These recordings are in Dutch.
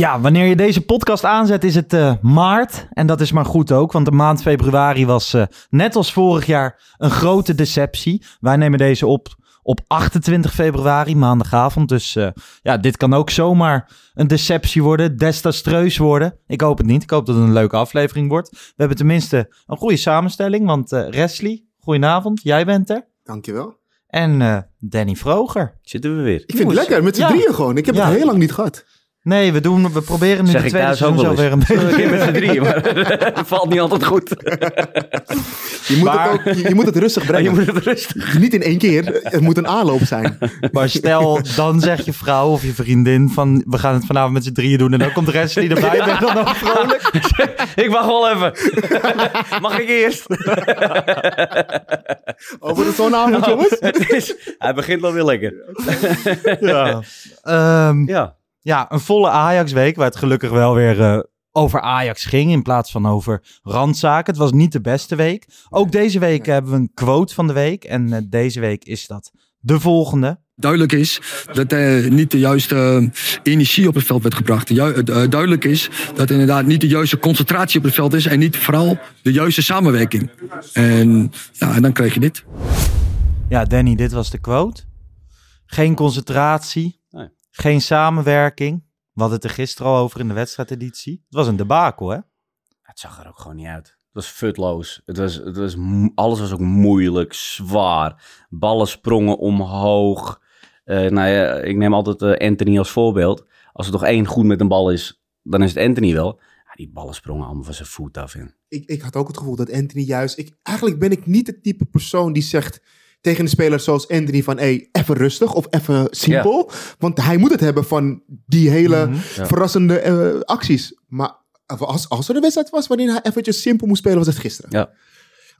Ja, wanneer je deze podcast aanzet is het eh, maart. En dat is maar goed ook, want de maand februari was eh, net als vorig jaar een grote deceptie. Wij nemen deze op op 28 februari, maandagavond. Dus eh, ja, dit kan ook zomaar een deceptie worden, desastreus worden. Ik hoop het niet. Ik hoop dat het een leuke aflevering wordt. We hebben tenminste een goede samenstelling, want eh Wesley, goedenavond, jij bent er. Dankjewel. En eh, Danny Vroger. Zitten we weer. Ik vind het lekker, met z'n ja. drieën gewoon. Ik heb Ja. het heel lang niet gehad. Nee, we, doen, we proberen nu Zeg de ik tweede thuis ook seizoen wel zo weer een beetje... keer met z'n drieën, maar het valt niet altijd goed. Je moet, Maar- het, ook, je, je moet het rustig Je brengen. moet het rustig. Niet in één keer. Het moet een aanloop zijn. Maar stel, dan zegt je vrouw of je vriendin van... we gaan het vanavond met z'n drieën doen en dan komt Wesley erbij. Ben je dan ook vrolijk? Ik wacht wel even. Mag ik eerst? Over de zo'n avond, jongens. Het is, hij begint wel weer lekker. Ja. Ehm, Ja. Ja, een volle Ajax-week waar het gelukkig wel weer eh, over Ajax ging... in plaats van over randzaken. Het was niet de beste week. Ook deze week hebben we een quote van de week. En eh, deze week is dat de volgende. duidelijk is dat er niet de juiste eh, energie op het veld werd gebracht. Ju- duidelijk is dat inderdaad niet de juiste concentratie op het veld is en niet vooral de juiste samenwerking. En ja, en dan krijg je dit. Ja, Danny, dit was de quote. Geen concentratie. Geen samenwerking. We hadden het er gisteren al over in de wedstrijdeditie. Het was een debakel, hè? Het zag er ook gewoon niet uit. Het was futloos. Het was, het was, alles was ook moeilijk, zwaar. Ballen sprongen omhoog. Eh, nou ja, ik neem altijd eh, Anthony als voorbeeld. Als er toch één goed met een bal is, dan is het Anthony wel. Ja, die ballen sprongen allemaal van zijn voet af in. Ik, ik had ook het gevoel dat Anthony juist... Ik, eigenlijk ben ik niet het type persoon die zegt tegen een speler zoals Anthony van... Hey, even rustig of even simpel. Want hij moet het hebben van die hele Mhm. verrassende eh, acties. Maar als, als er een wedstrijd was waarin hij eventjes simpel moest spelen, was het gisteren. Ja.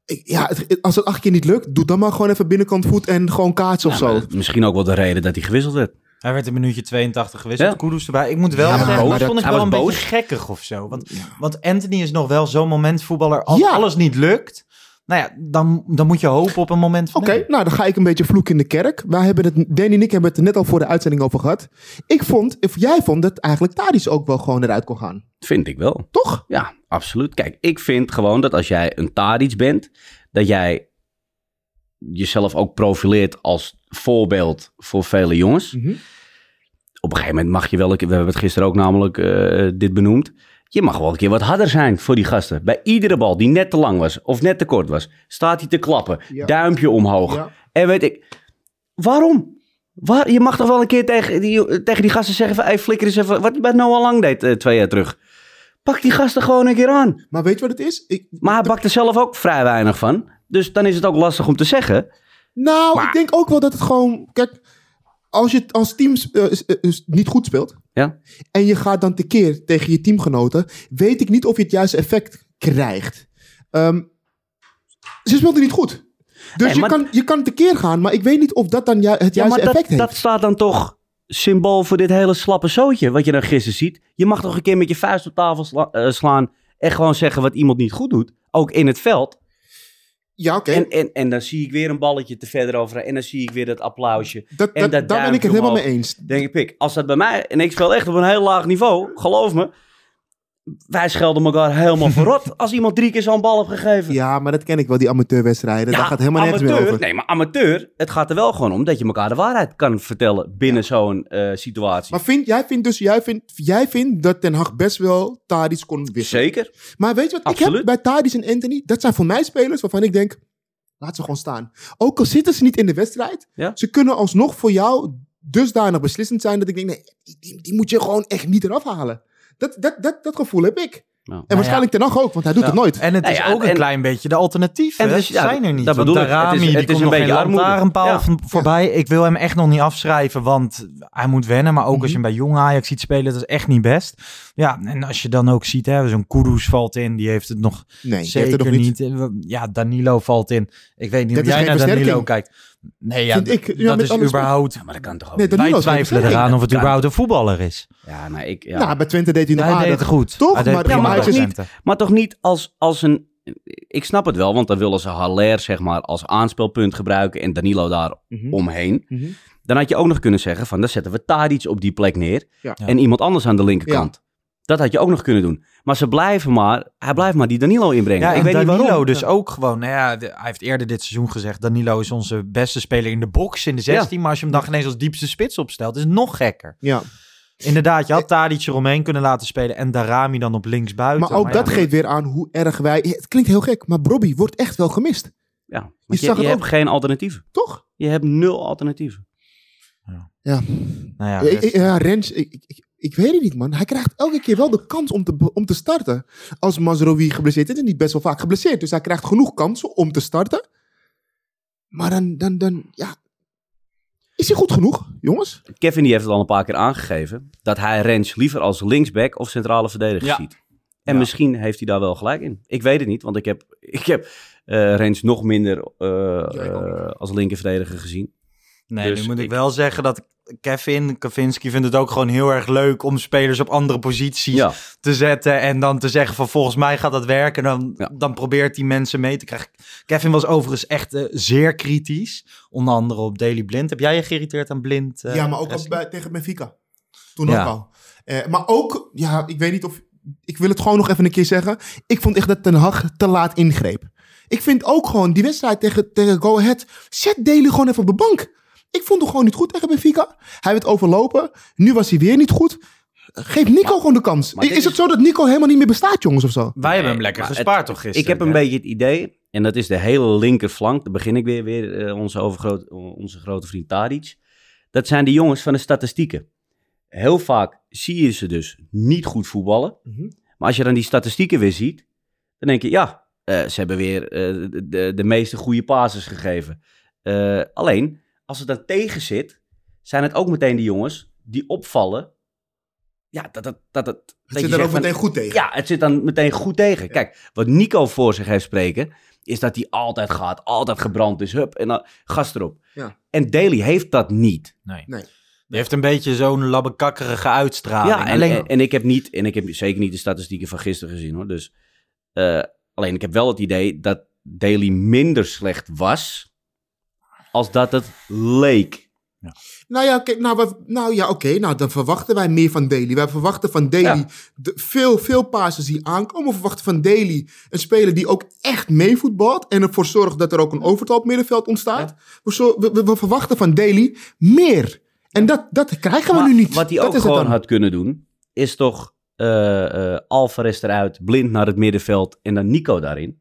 Ik- ja, het- als het acht keer niet lukt, doe dan maar gewoon even binnenkant voet en gewoon kaatsen of Ja, zo. Misschien ook wel de reden dat hij gewisseld werd. Hij werd in minuutje 82 gewisseld. Ja. Kudus erbij. Ik moet wel Ja, zeggen, dat- vond ik hij wel was een boos. beetje gekkig of zo. Want, want Anthony is nog wel zo'n momentvoetballer. Als Ja. alles niet lukt, nou ja, dan, dan moet je hopen op een moment van Oké, nou dan ga ik een beetje vloeken in de kerk. Wij hebben het, Danny en ik hebben het er net al voor de uitzending over gehad. Ik vond, of jij vond dat eigenlijk Tadic ook wel gewoon eruit kon gaan. Vind ik wel. Toch? Ja, absoluut. Kijk, ik vind gewoon dat als jij een Tadic bent, dat jij jezelf ook profileert als voorbeeld voor vele jongens. Mhm. Op een gegeven moment mag je wel, een keer- we hebben het gisteren ook namelijk eh, dit benoemd. Je mag wel een keer wat harder zijn voor die gasten. Bij iedere bal die net te lang was of net te kort was, staat hij te klappen. Ja. Duimpje omhoog. Ja. En weet ik, waarom? Waar, je mag toch wel een keer tegen die, tegen die gasten zeggen van, hey, flikker eens even, wat je bij Noah Lang deed eh, twee jaar terug. Pak die gasten gewoon een keer aan. Maar weet je wat het is? Ik, Maar hij bakt er zelf ook vrij weinig van. Dus dan is het ook lastig om te zeggen. nou, Maar- ik denk ook wel dat het gewoon... Kijk, als je als team eh, eh, niet goed speelt... Ja. en je gaat dan tekeer tegen je teamgenoten... weet ik niet of je het juiste effect krijgt. Ehm, ze speelden niet goed. Dus je, maar- kan, je kan tekeer gaan, maar ik weet niet of dat dan ju- het Ja, juiste maar dat, effect heeft. dat staat dan toch symbool voor dit hele slappe zootje wat je dan gisteren ziet. Je mag toch een keer met je vuist op tafel sla- eh, slaan en gewoon zeggen wat iemand niet goed doet. Ook in het veld. Ja, oké. En, en, en dan zie ik weer een balletje te verder over en dan zie ik weer dat applausje. Dat, en dat, dat daar ben ik het helemaal mee eens. denk ik, pik, als dat bij mij, en ik speel echt op een heel laag niveau, geloof me. Wij schelden elkaar helemaal verrot als iemand drie keer zo'n bal heeft gegeven. Ja, maar dat ken ik wel, die amateurwedstrijden. Daar gaat helemaal nergens meer over. Nee, maar amateur, het gaat er wel gewoon om dat je elkaar de waarheid kan vertellen binnen zo'n eh, situatie. Maar vind, jij vindt dus, jij vindt, jij vindt dat Ten Hag best wel Tadic kon wisselen. Zeker. Maar weet je wat, ik heb bij Tadic en Anthony, dat zijn voor mij spelers waarvan ik denk, laat ze gewoon staan. Ook al zitten ze niet in de wedstrijd, Ja. ze kunnen alsnog voor jou dusdanig beslissend zijn dat ik denk, nee, die, die moet je gewoon echt niet eraf halen. Dat, dat, dat, dat gevoel heb ik. Nou. En waarschijnlijk Ten Hag ook, want hij doet Ja. het nooit. En het Nou is ja, ook een en- klein beetje de alternatieven. En hè? dus, Ze ja, zijn er niet. dat Want bedoel ik. Darami, Het is- die het is komt een nog geen beetje lantaarnpaal Ja. voorbij. Ik wil hem echt nog niet afschrijven, want hij moet wennen. Maar ook Mhm. als je hem bij jong Ajax ziet spelen, dat is echt niet best. Ja, en als je dan ook ziet, hè, zo'n Kudus valt in, die heeft het nog Nee, die heeft zeker het nog niet. niet. Ja, Danilo valt in. Ik weet niet Dat hoe is jij naar Danilo kijkt. Nee, ja, ik. Dat is überhaupt... Ja, maar dat kan toch ook Nee, Wij twijfelen eraan of het Ja. überhaupt een voetballer is. Ja, nou, ik... Ja. Nou, bij Twente deed hij nog Hij deed aardig. het goed. Toch? Hij deed Maar- prima maar toch niet-. Maar toch niet als, als een... Ik snap het wel, want dan willen ze Haller zeg maar als aanspeelpunt gebruiken en Danilo daar Mhm. omheen. Mhm. Dan had je ook nog kunnen zeggen van, dan zetten we Tadic op die plek neer Ja. en iemand anders aan de linkerkant. Dat had je ook nog kunnen doen. Maar ze blijven maar, hij blijft maar die Danilo inbrengen. Ja, ik weet Danilo niet waarom. dus ook gewoon. Nou ja, de- hij heeft eerder dit seizoen gezegd... Danilo is onze beste speler in de box in de 16. Maar als je hem dan ineens als diepste spits opstelt... is het nog gekker. Ja. Inderdaad, je had Tadic eromheen kunnen laten spelen... en Darami dan op links buiten. Maar ook dat ja, geeft weer aan hoe erg wij... Het klinkt heel gek, maar Bobby wordt echt wel gemist. Ja, Je je, zag je, het hebt ook. geen alternatieven. Toch? Je hebt nul alternatieven. Ja. Nou ja, Ja, rest- ja Rens, ik, ik, ik, weet het niet, man. Hij krijgt elke keer wel de kans om te, om te starten. Als Mazraoui geblesseerd is, en niet best wel vaak geblesseerd. Dus hij krijgt genoeg kansen om te starten. Maar dan, dan, dan ja... Is hij goed genoeg, jongens? Kevin die heeft het al een paar keer aangegeven. Dat hij Rens liever als linksback of centrale verdediger Ja. ziet. En Ja. misschien heeft hij daar wel gelijk in. Ik weet het niet, want ik heb, ik heb eh, Rens nog minder eh, eh, als linkerverdediger gezien. nee, dus nu moet ik, ik- wel zeggen dat Kevin Kavinski vindt het ook gewoon heel erg leuk... om spelers op andere posities Ja, te zetten... en dan te zeggen van volgens mij gaat dat werken. Dan, Ja. dan probeert die mensen mee te krijgen. Kevin was overigens echt eh, zeer kritisch. Onder andere op Daily Blind. Heb jij je geïrriteerd aan Blind? eh, ja, maar ook bij, tegen Benfica. Toen Ja. ook al. Eh, maar ook, ja, ik weet niet of... Ik wil het gewoon nog even een keer zeggen. Ik vond echt dat Ten Hag te laat ingreep. Ik vind ook gewoon die wedstrijd tegen, tegen Go Ahead. Zet Daly gewoon even op de bank. Ik vond hem gewoon niet goed tegen Benfica. Hij werd overlopen. Nu was hij weer niet goed. Geef Nico gewoon de kans. Is, het zo dat Nico helemaal niet meer bestaat, jongens, of zo? Wij hebben hem lekker gespaard het- toch gisteren? ik heb een hè? beetje het idee, en dat is de hele linkerflank. Dan begin ik weer, weer eh, onze, overgroot, onze grote vriend Tadic. Dat zijn de jongens van de statistieken. Heel vaak zie je ze dus niet goed voetballen. Mhm. Maar als je dan die statistieken weer ziet, dan denk je, ja, eh, ze hebben weer eh, de, de, de meeste goede passes gegeven. Eh, alleen, als het dan tegen zit, zijn het ook meteen die jongens die opvallen. Ja, dat, dat, dat, dat, dat Het je zit er ook van, meteen goed tegen. ja, het zit dan meteen goed tegen. Kijk, wat Nico voor zich heeft spreken, is dat hij altijd gaat, altijd gebrand is. Hup, en dan gas erop. Ja. En Daly heeft dat niet. Nee. Nee. Die heeft een beetje zo'n labbekakkerige uitstraling. ja, en, Alleen, en, en ik heb niet, en ik heb zeker niet de statistieken van gisteren gezien hoor. Dus, eh, alleen ik heb wel het idee dat Daly minder slecht was, als dat het leek. Nou ja, kijk, nou, nou ja, oké. nou, dan verwachten wij meer van Daly. Wij verwachten van Daly Ja. de, veel, veel passes die aankomen. We verwachten van Daly een speler die ook echt meevoetbalt. En ervoor zorgt dat er ook een overtal op middenveld ontstaat. We, zo- we, we- we verwachten van Daly meer. En dat, dat krijgen we Maar nu niet. Wat hij dat ook is het gewoon dan. had kunnen doen, is toch eh eh Alvarez eruit, blind naar het middenveld en dan Nico daarin.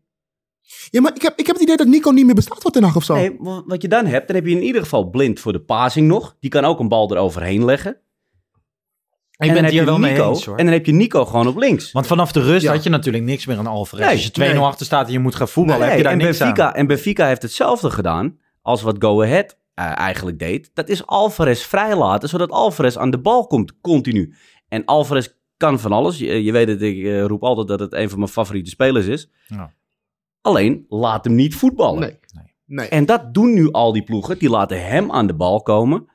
Ja, maar ik heb, ik heb het idee dat Nico niet meer bestaat voor Ten Hag of zo. Nee, wa- wat je dan hebt, dan heb je in ieder geval blind voor de passing nog. Die kan ook een bal eroverheen leggen. ik en ben dan het heb hier je wel mee Nico, eens hoor. En dan heb je Nico gewoon op links. Want vanaf de rust Ja. had je natuurlijk niks meer aan Alvarez. Nee, Als je 2-0 nee. achter staat en je moet gaan voetballen, Nee, heb je daar en, niks Benfica, aan. en Benfica heeft hetzelfde gedaan als wat Go Ahead eh, eigenlijk deed. Dat is Alvarez vrijlaten, zodat Alvarez aan de bal komt continu. En Alvarez kan van alles. Je, je weet het, ik eh, roep altijd dat het een van mijn favoriete spelers is. Ja. Alleen, laat hem niet voetballen. Nee. nee. En dat doen nu al die ploegen. Die laten hem aan de bal komen.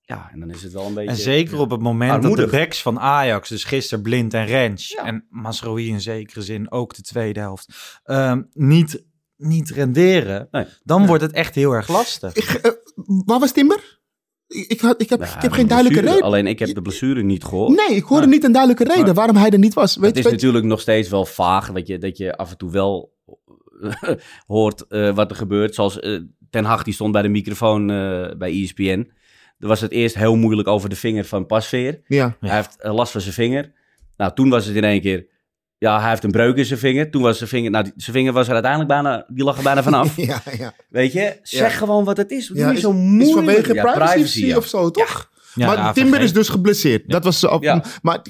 Ja, en dan is het wel een beetje... En zeker op het moment Armoedig. dat de backs van Ajax, dus gisteren Blind en Rens, Ja. en Masrohi in zekere zin ook de tweede helft, ehm, niet, niet renderen, Nee. dan wordt het echt heel erg lastig. Ik, eh, waar was Timber? Ik, ik, had, ik heb, Nou, ik heb geen duidelijke blessure. reden. Alleen ik heb de blessure niet gehoord. Nee, ik hoorde niet een duidelijke reden Maar- waarom hij er niet was. Weet, het is weet- natuurlijk nog steeds wel vaag, dat je, dat je af en toe wel hoort eh, wat er gebeurt. Zoals eh, Ten Hag, die stond bij de microfoon eh, bij ESPN. Er was het eerst heel moeilijk over de vinger van Pasveer. Ja. Hij heeft last van zijn vinger. Nou, toen was het in één keer... Ja, hij heeft een breuk in zijn vinger. Toen was zijn vinger... Nou, die- zijn vinger was er uiteindelijk bijna... Die lag er bijna vanaf. ja, ja. Weet je? Zeg Ja. gewoon wat het is. Doe Ja, niet is, zo is moeilijk. vanwege Ja, privacy, ja. of zo, toch? Ja, maar ja, Timber is dus geblesseerd. Dat was, op, Ja. Maar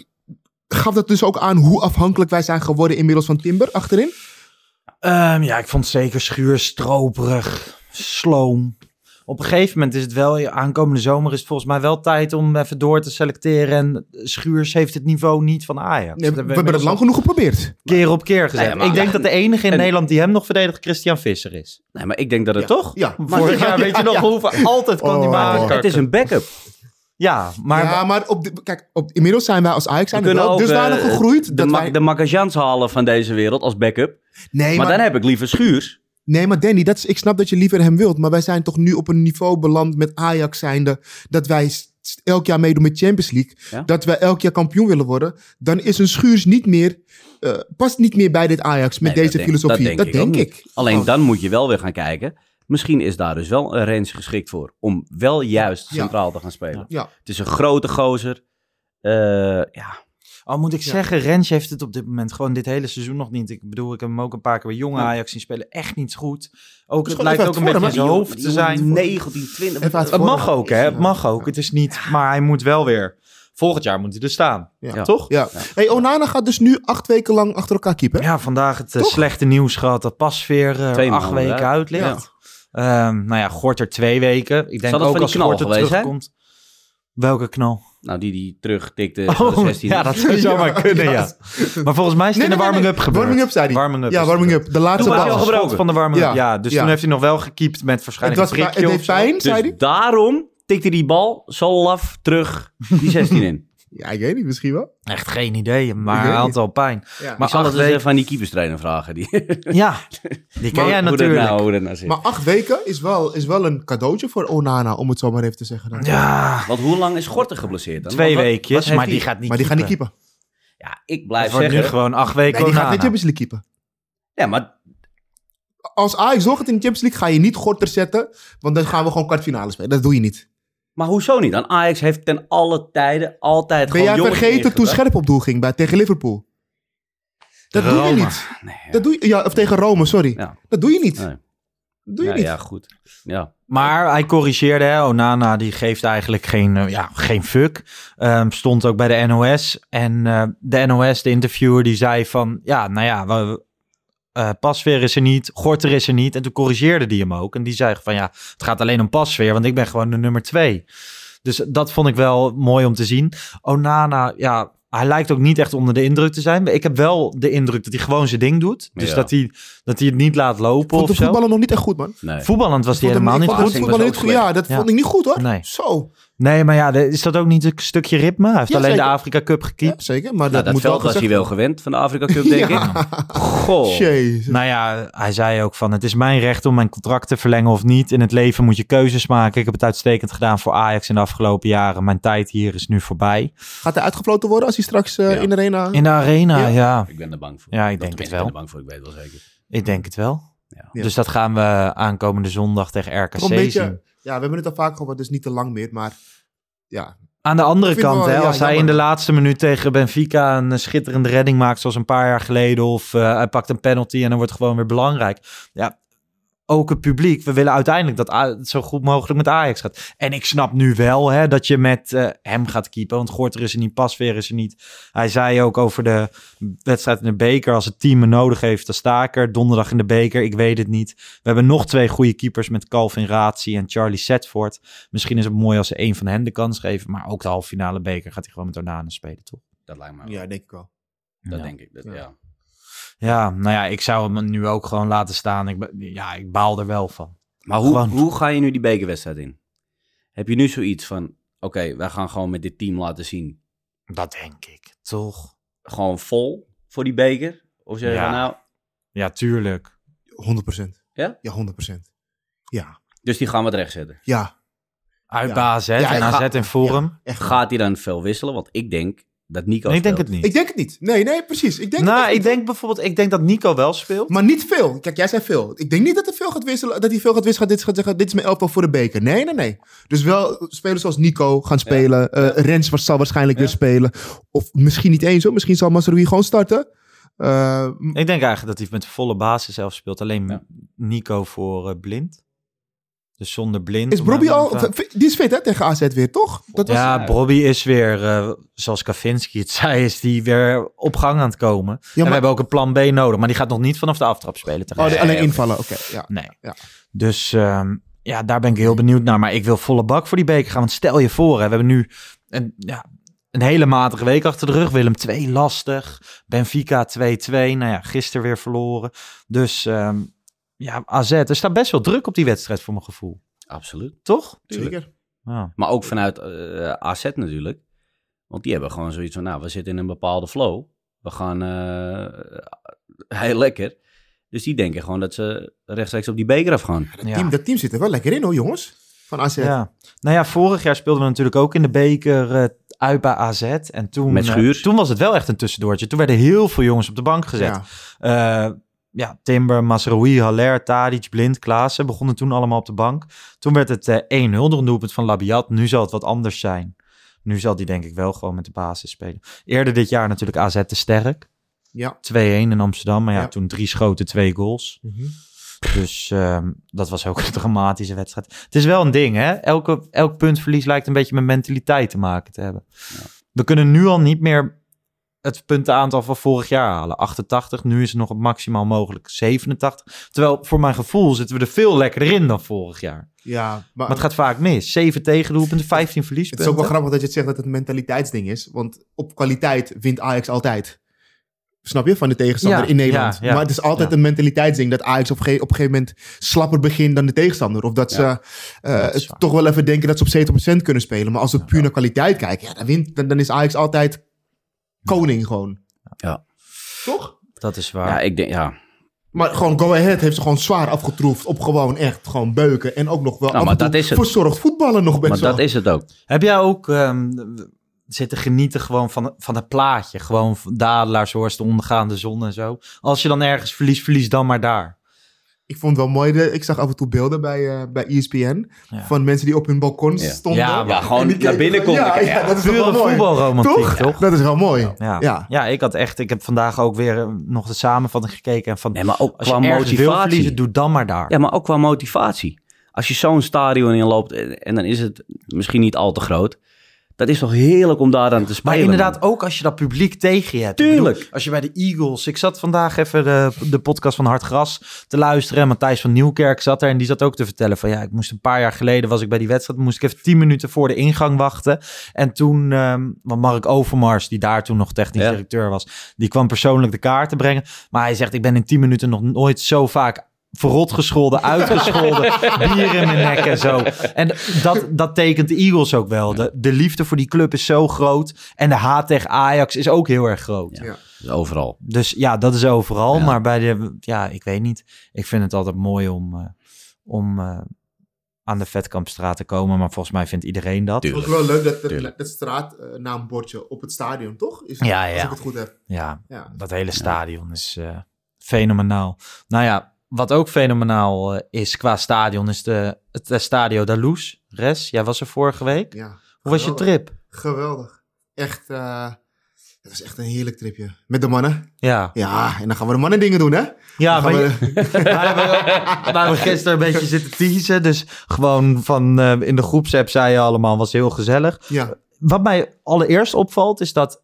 gaf dat dus ook aan hoe afhankelijk wij zijn geworden inmiddels van Timber achterin? Ehm, ja, ik vond het zeker schuur, stroperig, sloom. Op een gegeven moment is het wel, aankomende zomer is het volgens mij wel tijd om even door te selecteren. En Schuurs heeft het niveau niet van Ajax. Nee, we hebben het lang genoeg geprobeerd. keer op keer gezegd. Nee, maar- ik denk dat de enige in En- Nederland die hem nog verdedigt Christian Visser is. Nee, maar ik denk dat het... Ja. Toch? Ja. Vorig jaar, weet je nog, hoeveel altijd kwam die Oh. maar. Het is een backup. Ja, maar... ja, maar op de, kijk, op, inmiddels zijn wij als Ajax zijn We wel dusdanig eh, gegroeid. de, dat Ma- wij, de Makajans halen van deze wereld als backup. nee, Maar, maar, dan heb ik liever Schuurs. nee, maar Danny, dat is, ik snap dat je liever hem wilt. Maar wij zijn toch nu op een niveau beland met Ajax zijnde. Dat wij elk jaar meedoen met Champions League. Ja. Dat wij elk jaar kampioen willen worden. Dan is een Schuurs niet meer, eh, past niet meer bij dit Ajax met Nee, deze dat denk- filosofie. dat denk ik. Alleen Oh. dan moet je wel weer gaan kijken. Misschien is daar dus wel een range geschikt voor. Om wel juist Ja. centraal te gaan spelen. Ja. Het is een grote gozer. Eh, ja. Al moet ik Ja. zeggen, Rens heeft het op dit moment gewoon dit hele seizoen nog niet. Ik bedoel, ik heb hem ook een paar keer bij jonge Ja. Ajax zien spelen. Echt niet goed. Ook, het lijkt ook een beetje in zijn hoofd te zijn. 19, 20. Even uit Het mag ook, hè? Het mag ook. Het is niet, maar hij moet wel weer. Volgend jaar moet hij er staan. Ja. Toch? Ja. Hey, Onana gaat dus nu acht weken lang achter elkaar keepen. Ja, vandaag het eh, Toch? slechte nieuws gehad dat Pasveer Twee acht maanden weken uit. uit ligt. Ehm, nou ja, Gorter twee weken. Ik denk ook als knal Gorter geweest terugkomt. Welke knal? Nou, die die terugtikte van de Oh, 16. ja, dat zou zomaar Ja, kunnen, ja. ja. Maar volgens mij is het Nee, in de nee, nee, warming-up nee. gebeurd. Warming-up, zei hij. Warming-up Ja, warming up. De laatste Toen was hij bal. al gebroken van de warming-up. Ja, Ja, dus ja. toen heeft hij nog wel gekiept met Het, waarschijnlijk was, een het deed pijn, zei Dus hij. daarom tikte die bal zo laf terug die 16 in. Ja, ik weet niet, misschien wel. Echt geen idee, maar niet. wel pijn. Ja. Maar Maar ik zal het eens weken- even aan die keeperstrainer vragen. Die, Ja, die ken jij hoe dat natuurlijk. nou, hoe dat nou zit. Maar acht weken is wel, is wel een cadeautje voor Onana, om het zo maar even te zeggen. Dan. Ja, Want hoe lang is Gorter geblesseerd dan? twee wat- weekjes, wat maar die gaat niet maar die gaat niet keepen. keepen. Ja, ik blijf wordt nu zeggen... gewoon acht weken Nee, die gaat niet Champions League keepen. Ja, maar Als Ajax doorgaat in de Champions League, ga je niet Gorter zetten. Want dan gaan we gewoon kwartfinale spelen. Dat doe je niet. Maar hoezo niet? Dan Ajax heeft ten alle tijden altijd Ben gewoon jij jongens vergeten toen. Scherp op doel ging bij, tegen Liverpool? Dat doe je niet. Nee, ja. Dat doe je, ja, of tegen Rome, sorry. Ja. Dat doe je niet. Nee. Dat doe je ja, niet. ja, goed. Ja. Maar hij corrigeerde, hè. Onana die geeft eigenlijk geen, eh, ja, geen fuck. Ehm, stond ook bij de NOS. En eh, de NOS, de interviewer, die zei van... Ja, nou ja, we, eh, Pasveer is er niet, Gorter is er niet. En toen corrigeerde die hem ook. En die zei van ja, het gaat alleen om Pasveer, want ik ben gewoon de nummer twee. Dus dat vond ik wel mooi om te zien. Onana, ja, hij lijkt ook niet echt onder de indruk te zijn. Ik heb wel de indruk dat hij gewoon zijn ding doet. Dus Ja. dat, hij, dat hij het niet laat lopen vond of de zo. voetballer nog niet echt goed, man. Nee. Voetballend was hij helemaal niet goed. voetballen niet goed. Ja, dat Ja. vond ik niet goed, hoor. Nee. Zo. Nee, maar ja, is dat ook niet een stukje ritme? Hij heeft Ja, alleen zeker. de Afrika Cup Ja, gekiept. zeker. Maar Nou, dat, dat moet veld wel was hij gezegd wel gewend van de Afrika Cup, denk Ja. ik. Goh. Jezus. Nou ja, hij zei ook van het is mijn recht om mijn contract te verlengen of niet. In het leven moet je keuzes maken. Ik heb het uitstekend gedaan voor Ajax in de afgelopen jaren. Mijn tijd hier is nu voorbij. Gaat hij uitgefloten worden als hij straks eh, Ja. in de arena... In de arena, Ja. ja. Ik ben er bang voor. Ja, ik denk het wel. Ik ben er bang voor, ik weet het wel zeker. Ik denk het wel. Ja. Ja. Dus dat gaan we aankomende zondag tegen RKC zien. Ja, we hebben het al vaak gehad, dus niet te lang meer. Maar ja, Aan de andere kant, wel, hè, ja, als hij in de laatste minuut tegen Benfica een eh, schitterende redding maakt, zoals een paar jaar geleden, of eh, hij pakt een penalty en dan wordt het gewoon weer belangrijk. Ja, ook het publiek, we willen uiteindelijk dat het zo goed mogelijk met Ajax gaat. En ik snap nu wel hè, dat je met eh, hem gaat keepen, want Gorter is er niet, Pasveer is er niet. Hij zei ook over de wedstrijd in de beker, als het team me nodig heeft, dan sta ik er. Donderdag in de beker, ik weet het niet. We hebben nog twee goede keepers met Calvin Razi en Charlie Setford. Misschien is het mooi als ze één van hen de kans geven. Maar ook de halve finale beker gaat hij gewoon met Onana spelen, toch? Dat lijkt me wel. ja, denk ik wel. Dat Ja. denk ik. Dat, Ja. ja. Ja, nou ja, ik zou hem nu ook gewoon laten staan. Ik, ben- ja, ik baal er wel van. Maar hoe, Gewoon. hoe ga je nu die bekerwedstrijd in? Heb je nu zoiets van, oké, wij gaan gewoon met dit team laten zien, Dat denk ik, toch? gewoon vol voor die beker? Of zeg je Ja. nou, Ja, tuurlijk. 100%. Ja? Ja, 100%. Ja. dus die gaan we het recht zetten. Ja. Uit Ja. en AZ ga- in Forum. Gaat hij dan veel wisselen? Want ik denk dat Nico Nee, ik denk speelt. het niet. Ik denk het niet. Nee, nee, precies. Ik denk nou, ik denk bijvoorbeeld, ik denk dat Nico wel speelt. Maar niet veel. Kijk, jij zei veel. Ik denk niet dat, er veel gaat wisselen, dat hij veel gaat wisselen. Dit gaat zeggen, dit is mijn elftal voor de beker. Nee, nee, nee. Dus wel spelers zoals Nico gaan spelen. Eh, Rens was- zal waarschijnlijk weer spelen. Of misschien niet eens hoor. Misschien zal Mazraoui gewoon starten. Eh, Ik denk eigenlijk dat hij met de volle basis zelf speelt. Alleen Ja. Nico voor eh, blind. Dus zonder blind. is Bobby al... Die is fit hè, tegen AZ weer, toch? Dat was, Ja, Bobby is weer, eh, zoals Kavinski het zei, is die weer op gang aan het komen. En maar- we hebben ook een plan B nodig, maar die gaat nog niet vanaf de aftrap spelen. Oh, alleen invallen, oké. ja. Nee. Ja. Dus ehm, ja, daar ben ik heel benieuwd naar. Maar ik wil volle bak voor die beker gaan. Want stel je voor, hè, we hebben nu een, ja, een hele matige week achter de rug. Willem 2 lastig. Benfica 2-2. Nou ja, gisteren weer verloren. Dus ehm, ja, AZ, er staat best wel druk op die wedstrijd voor mijn gevoel. Absoluut. Toch? Zeker. Ja. Maar ook vanuit eh, AZ natuurlijk. Want die hebben gewoon zoiets van, nou, we zitten in een bepaalde flow. We gaan eh, heel lekker. Dus die denken gewoon dat ze rechtstreeks op die beker afgaan. Dat, Ja. team, dat team zit er wel lekker in hoor, jongens. Van AZ. Ja. Nou ja, vorig jaar speelden we natuurlijk ook in de beker eh, uit bij AZ. En toen, Met Schuurs. toen was het wel echt een tussendoortje. Toen werden heel veel jongens op de bank gezet. Ja. Eh, ja, Timber, Masraoui, Haller, Tadic, Blind, Klaassen begonnen toen allemaal op de bank. Toen werd het eh 1-0 door een doelpunt van Labiat. Nu zal het wat anders zijn. Nu zal die denk ik wel gewoon met de basis spelen. Eerder dit jaar natuurlijk AZ te sterk. Ja. 2-1 in Amsterdam. Maar ja, Ja. toen drie schoten, twee goals. Mhm. Dus ehm, dat was ook een dramatische wedstrijd. Het is wel een ding, hè? Elke, elk puntverlies lijkt een beetje met mentaliteit te maken te hebben. We kunnen nu al niet meer het puntenaantal van vorig jaar halen. 88, nu is het nog het maximaal mogelijk 87. Terwijl voor mijn gevoel zitten we er veel lekkerder in dan vorig jaar. Ja, maar, Maar het gaat vaak mis. 7 tegendoelpunten, 15 het is verliespunten. ook wel grappig dat je het zegt dat het een mentaliteitsding is. Want op kwaliteit wint Ajax altijd. Snap je? Van de tegenstander Ja, in Nederland. ja, ja. maar het is altijd een mentaliteitsding dat Ajax op, ge- op een gegeven moment slapper begint dan de tegenstander. Of dat ze eh, dat toch wel even denken dat ze op 70% kunnen spelen. Maar als we puur naar kwaliteit kijken, ja, dan, wint, dan, dan is Ajax altijd koning gewoon. Ja. Toch? Dat is waar. Ja, ik denk, ja. Maar gewoon Go Ahead heeft ze gewoon zwaar afgetroefd op gewoon echt gewoon beuken. En ook nog wel Nou, maar dat is het. verzorgd voetballen nog best Maar wel. dat is het ook. Heb jij ook ehm, zitten genieten gewoon van, van het plaatje? Gewoon van de Adelaarshorst, de ondergaande zon en zo. Als je dan ergens verliest, verlies dan maar daar. Ik vond het wel mooi. Ik zag af en toe beelden bij, eh, bij ESPN. Ja. Van mensen die op hun balkon Ja. stonden. Ja, maar Ja, gewoon die naar binnen konden Ja, dat is wel mooi. voetbalromantiek, toch? Dat is wel mooi. Ja. Ja. Ja. ik had echt, ik heb vandaag ook weer eh, nog de samenvatting gekeken. En van, Nee, maar ook als je qua wil motivatie. verliezen, doe dan maar daar. Ja, maar ook qua motivatie. Als je zo'n stadion inloopt en dan is het misschien niet al te groot. Dat is toch heerlijk om daar aan te Maar spelen. inderdaad, ook als je dat publiek tegen je hebt. Tuurlijk. bedoel, als je bij de Eagles... Ik zat vandaag even de, de podcast van Hard Gras te luisteren. En Matthijs van Nieuwkerk zat er. En die zat ook te vertellen van... Ja, ik moest een paar jaar geleden... was ik bij die wedstrijd... moest ik even tien minuten voor de ingang wachten. En toen... want Mark Overmars, die daar toen nog technisch Ja. directeur was... die kwam persoonlijk de kaarten brengen. Maar hij zegt... ik ben in tien minuten nog nooit zo vaak... Verrot gescholden, uitgescholden, bier in mijn nek en zo. En dat, dat tekent de Eagles ook wel. De, de liefde voor die club is zo groot. En de haat tegen Ajax is ook heel erg groot. Ja. Dus overal. Dus ja, dat is overal. Ja. Maar bij de, ja, ik weet niet. Ik vind het altijd mooi om, eh, om eh, aan de Vetkampstraat te komen. Maar volgens mij vindt iedereen dat. Het is ook wel leuk dat dat straatnaambordje op het stadion, toch? Is Ja, Als ja. ik het goed heb. Ja, Ja. dat hele stadion is eh, fenomenaal. Nou ja, wat ook fenomenaal eh, is qua stadion is de, het Stadio da Luz. Res, jij was er vorige week. ja. Hoe was je trip? Geweldig. Echt, eh het was echt een heerlijk tripje. Met de mannen. Ja, Ja, en dan gaan we de mannen dingen doen, hè? ja maar gaan je- hebben gisteren een beetje zitten teasen. Dus gewoon van eh, in de groepsapp zei je allemaal, was heel gezellig. Ja. Wat mij allereerst opvalt is dat,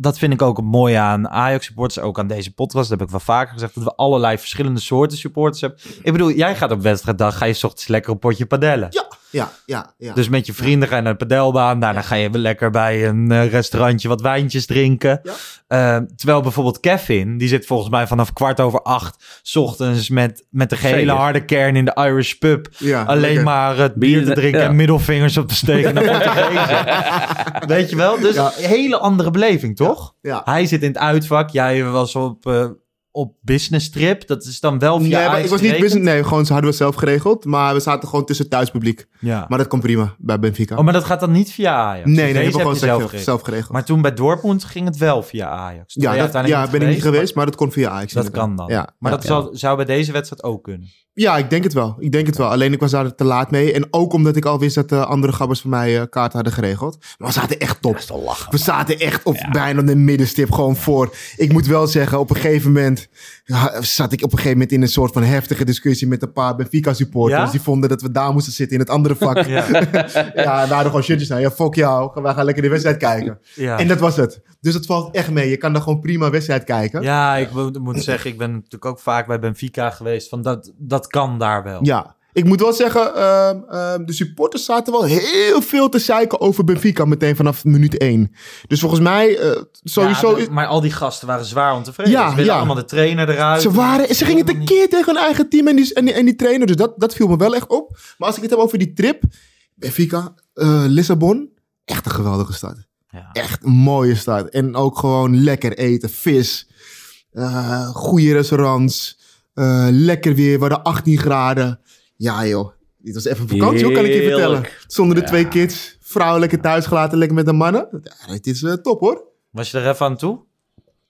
dat vind ik ook het mooie aan Ajax supporters, ook aan deze podcast, dat heb ik wel vaker gezegd, dat we allerlei verschillende soorten supporters hebben. Ik bedoel, jij gaat op wedstrijddag, ga je 's ochtends lekker een potje padellen. Ja, ja, ja. ja. Dus met je vrienden ga je naar de padelbaan. Daarna ga je lekker bij een eh, restaurantje wat wijntjes drinken. Ja. Eh, terwijl bijvoorbeeld Kevin, die zit volgens mij vanaf kwart over acht... 's ochtends met, met de gehele Zeker. harde kern in de Irish pub. ja, Alleen lekker. maar het bier te drinken ja. en middelvingers op te steken naar Portugezen. Weet je wel? Dus Ja. een hele andere beleving, toch? Ja. Hij zit in het uitvak. Jij was op, eh, op business trip. Dat is dan wel via Nee, maar ik was niet business. Nee, gewoon ze hadden we zelf geregeld. Maar we zaten gewoon tussen thuispubliek. Ja. Maar dat komt prima bij Benfica. Oh, maar dat gaat dan niet via Ajax? nee, Dus nee, hebben we gewoon zelf, geregeld. zelf geregeld. Maar toen bij Dortmund ging het wel via Ajax. Toen ja, dat, ja ben ik niet maar- geweest, maar dat kon via Ajax. Dat inderdaad. kan dan. Ja, maar ja, dat ja. Zou, zou bij deze wedstrijd ook kunnen. Ja, ik denk het wel. Ik denk het wel. Alleen ik was daar te laat mee. En ook omdat ik al wist dat de andere gabbers van mij eh kaart hadden geregeld. Maar we zaten echt top. we zaten echt op bijna de middenstip gewoon voor. Ik moet wel zeggen, op een gegeven moment zat ik op een gegeven moment in een soort van heftige discussie met een paar Benfica supporters. Ja? Die vonden dat we daar moesten zitten in het andere vak. Ja. ja, daar gewoon shirtjes naar. Ja, fuck jou. Wij gaan lekker de wedstrijd kijken. En dat was het. Dus het valt echt mee. Je kan daar gewoon prima wedstrijd kijken. Ja, ik moet, moet zeggen, ik ben natuurlijk ook vaak bij Benfica geweest. Van dat, dat kan daar wel. Ja, ik moet wel zeggen, ehm, ehm, de supporters zaten wel heel veel te zeiken over Benfica meteen vanaf minuut 1. Dus volgens mij, eh, sowieso... Ja, maar al die gasten waren zwaar ontevreden. Ja, Ze willen ja. allemaal de trainer eruit. ze, waren, ze gingen tekeer tegen hun eigen team en die, en die, en die trainer. Dus dat, dat viel me wel echt op. Maar als ik het heb over die trip, Benfica, eh, Lissabon, echt een geweldige stad. Ja. Echt een mooie stad. En ook gewoon lekker eten, vis, eh goede restaurants, eh, lekker weer, we hadden 18 graden. Ja joh, dit was even vakantie, hoor, kan ik je vertellen. Zonder de twee kids, vrouw lekker thuis gelaten, lekker met de mannen. Ja, dit is eh, top hoor. Was je er even aan toe?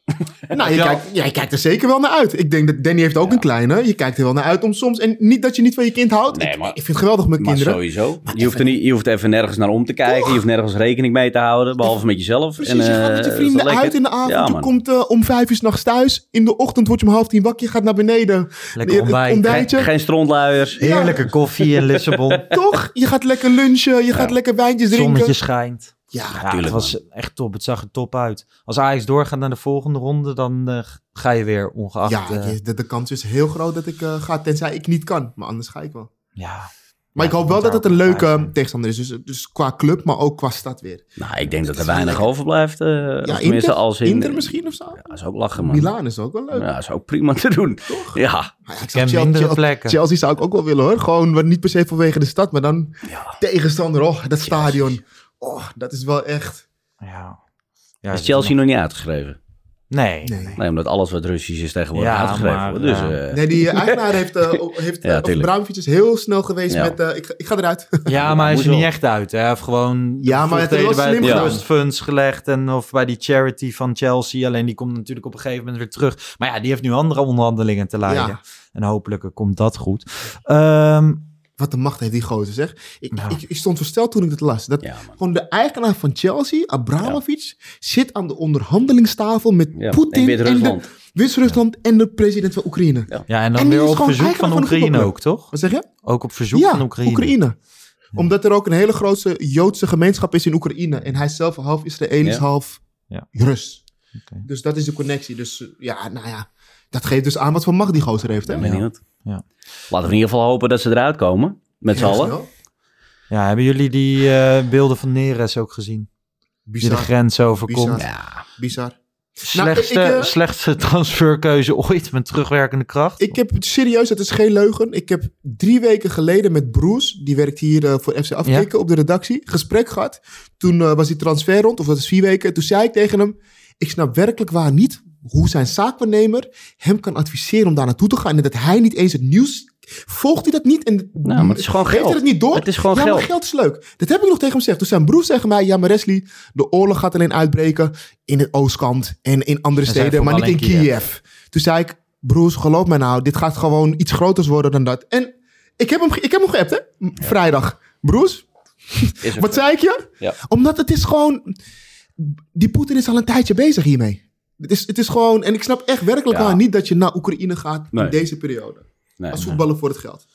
Nou, je, Ja. kijkt, ja, je kijkt er zeker wel naar uit. Ik denk dat Danny heeft ook een kleine. Je kijkt er wel naar uit om soms... En niet dat je niet van je kind houdt. Nee, ik, maar- ik vind het geweldig met Maar kinderen. sowieso. Je hoeft, er niet, je hoeft even nergens naar om te kijken. Je hoeft nergens rekening mee te houden. Behalve met jezelf. Precies, En, je gaat eh, met je is vrienden uit in de avond. Ja, je komt eh, om vijf uur s'nachts thuis. In de ochtend word je om half tien wakker. Je gaat naar beneden. Lekker ontbijt. Geen, geen strontluiers. Ja. Heerlijke koffie in Lissabon. Toch? Je gaat lekker lunchen. Je gaat lekker wijntjes Het drinken. zonnetje schijnt. Ja, Ja, het was echt top. Het zag er top uit. Als Ajax doorgaat naar de volgende ronde, dan eh, ga je weer ongeacht. ja eh, je- de, de kans is heel groot dat ik eh, ga. Tenzij ik niet kan. Maar anders ga ik wel. ja. Maar ik hoop wel dat het een leuke tegenstander is. Dus, dus qua club, maar ook qua stad weer. Nou, ik denk dat er weinig overblijft. eh Ja, Inter, als in... Inter misschien of zo. Ja, dat is ook lachen, man. Milaan is ook wel leuk. Ja, dat is ook prima te doen. Ja. Maar ja, ik ken Chelsea, mindere plekken. Chelsea zou ik ook wel willen hoor. Gewoon niet per se vanwege de stad, maar dan tegenstander. Oh, dat stadion. Oh, dat is wel echt. ja. ja Is Chelsea nog niet uitgeschreven? Nee. Nee. Nee, omdat alles wat Russisch is tegenwoordig Ja, uitgeschreven maar, wordt. Dus, ja. eh, Nee, die eh, eigenaar heeft, eh, heeft Ja. Bramovic is heel snel geweest Ja. met. eh, ik, ga- ik ga eruit. Ja, maar hij is er niet echt uit. Hij heeft gewoon Ja, maar het voordelen bij slim het Funds gelegd. En of bij die charity van Chelsea. Alleen die komt natuurlijk op een gegeven moment weer terug. Maar ja, die heeft nu andere onderhandelingen te leiden. Ja. En hopelijk komt dat goed. Ehm, Wat een macht heeft die gozer, zeg. Ik, ik, ik stond versteld toen ik het las. Dat Ja, gewoon de eigenaar van Chelsea, Abramovic, zit aan de onderhandelingstafel met Ja, Poetin in en de Wit-Rusland. Wit-Rusland en de president van Oekraïne. Ja. ja, en dan En weer op verzoek van de Oekraïne ook, toch? Wat zeg je? Ook op verzoek ja, van Oekraïne. Omdat er ook een hele grote Joodse gemeenschap is in Oekraïne. En hij is zelf half Israëlisch, Ja. half Ja. Rus. Oké. Dus dat is de connectie. Dus ja, nou ja. Dat geeft dus aan wat voor macht die gozer heeft. Hè? Ik ben benieuwd. Ja. Laten we in ieder geval hopen dat ze eruit komen. Met z'n allen. Ja, hebben jullie die eh, beelden van Neres ook gezien? Die de Bizar. grens overkomt. Bizar. Ja. Bizar. Slechtste, Nou, ik, eh, slechtste transferkeuze ooit met terugwerkende kracht. Ik heb serieus, het is geen leugen. Ik heb drie weken geleden met Bruce, die werkt hier eh, voor FC Afkikken op de redactie, gesprek gehad. Toen eh, was die transfer rond, of dat is vier weken. Toen zei ik tegen hem, ik snap werkelijk waar niet hoe zijn zaakwaarnemer hem kan adviseren om daar naartoe te gaan. En dat hij niet eens het nieuws... Volgt hij dat niet? En Nou, maar het is gewoon Heeft geld. hij dat niet door? Het is gewoon ja, geld. maar geld is leuk. Dat heb ik nog tegen hem gezegd. Toen zijn broer tegen mij, ja maar Wesley, de oorlog gaat alleen uitbreken in het oostkant en in andere En steden, maar niet in Kiev. Kiev. Toen zei ik, broers, geloof mij nou, dit gaat gewoon iets groters worden dan dat. En ik heb hem, ik heb hem geappt, hè? Vrijdag. Broers, er- wat zei ik je? Ja. Omdat het is gewoon, die Poetin is al een tijdje bezig hiermee. Het is, het is gewoon, en ik snap echt werkelijk Ja. waar niet dat je naar Oekraïne gaat Nee. in deze periode. Nee, Als nee. voetballer voor het geld.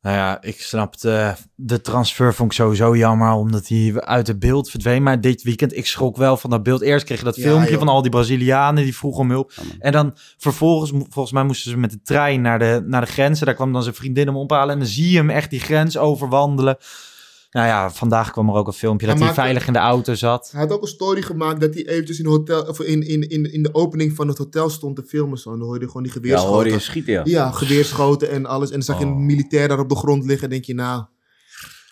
Nou ja, ik snapte de transfer vond ik sowieso jammer, omdat hij uit het beeld verdween. Maar dit weekend, ik schrok wel van dat beeld. Eerst kreeg je dat Ja, filmpje joh. van al die Brazilianen die vroegen om hulp. En dan vervolgens, volgens mij moesten ze met de trein naar de, naar de grenzen. Daar kwam dan zijn vriendin hem ophalen. En dan zie je hem echt die grens overwandelen. Nou ja, vandaag kwam er ook een filmpje dat Hij hij maakte- veilig in de auto zat. Hij had ook een story gemaakt dat hij eventjes in, hotel, of in, in, in, in de opening van het hotel stond te filmen. Zo. En dan hoorde je gewoon die Ja, geweerschoten. hoor je schieten, ja. Ja, geweerschoten en alles. En dan zag je Oh. een militair daar op de grond liggen. En denk je, nou,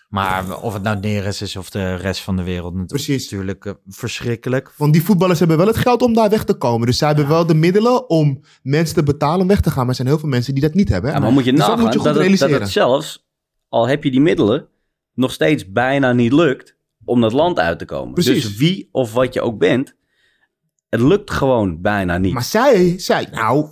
Maar of het nou Neres is of de rest van de wereld, Precies. natuurlijk eh, verschrikkelijk. Want die voetballers hebben wel het geld om daar weg te komen. Dus zij hebben wel de middelen om mensen te betalen om weg te gaan. Maar er zijn heel veel mensen die dat niet hebben. Ja, maar moet je Dus dat nagaan moet je goed dat, dat het zelfs, al heb je die middelen, nog steeds bijna niet lukt om dat land uit te komen. Precies. Dus wie of wat je ook bent, het lukt gewoon bijna niet. Maar zij, zij, nou,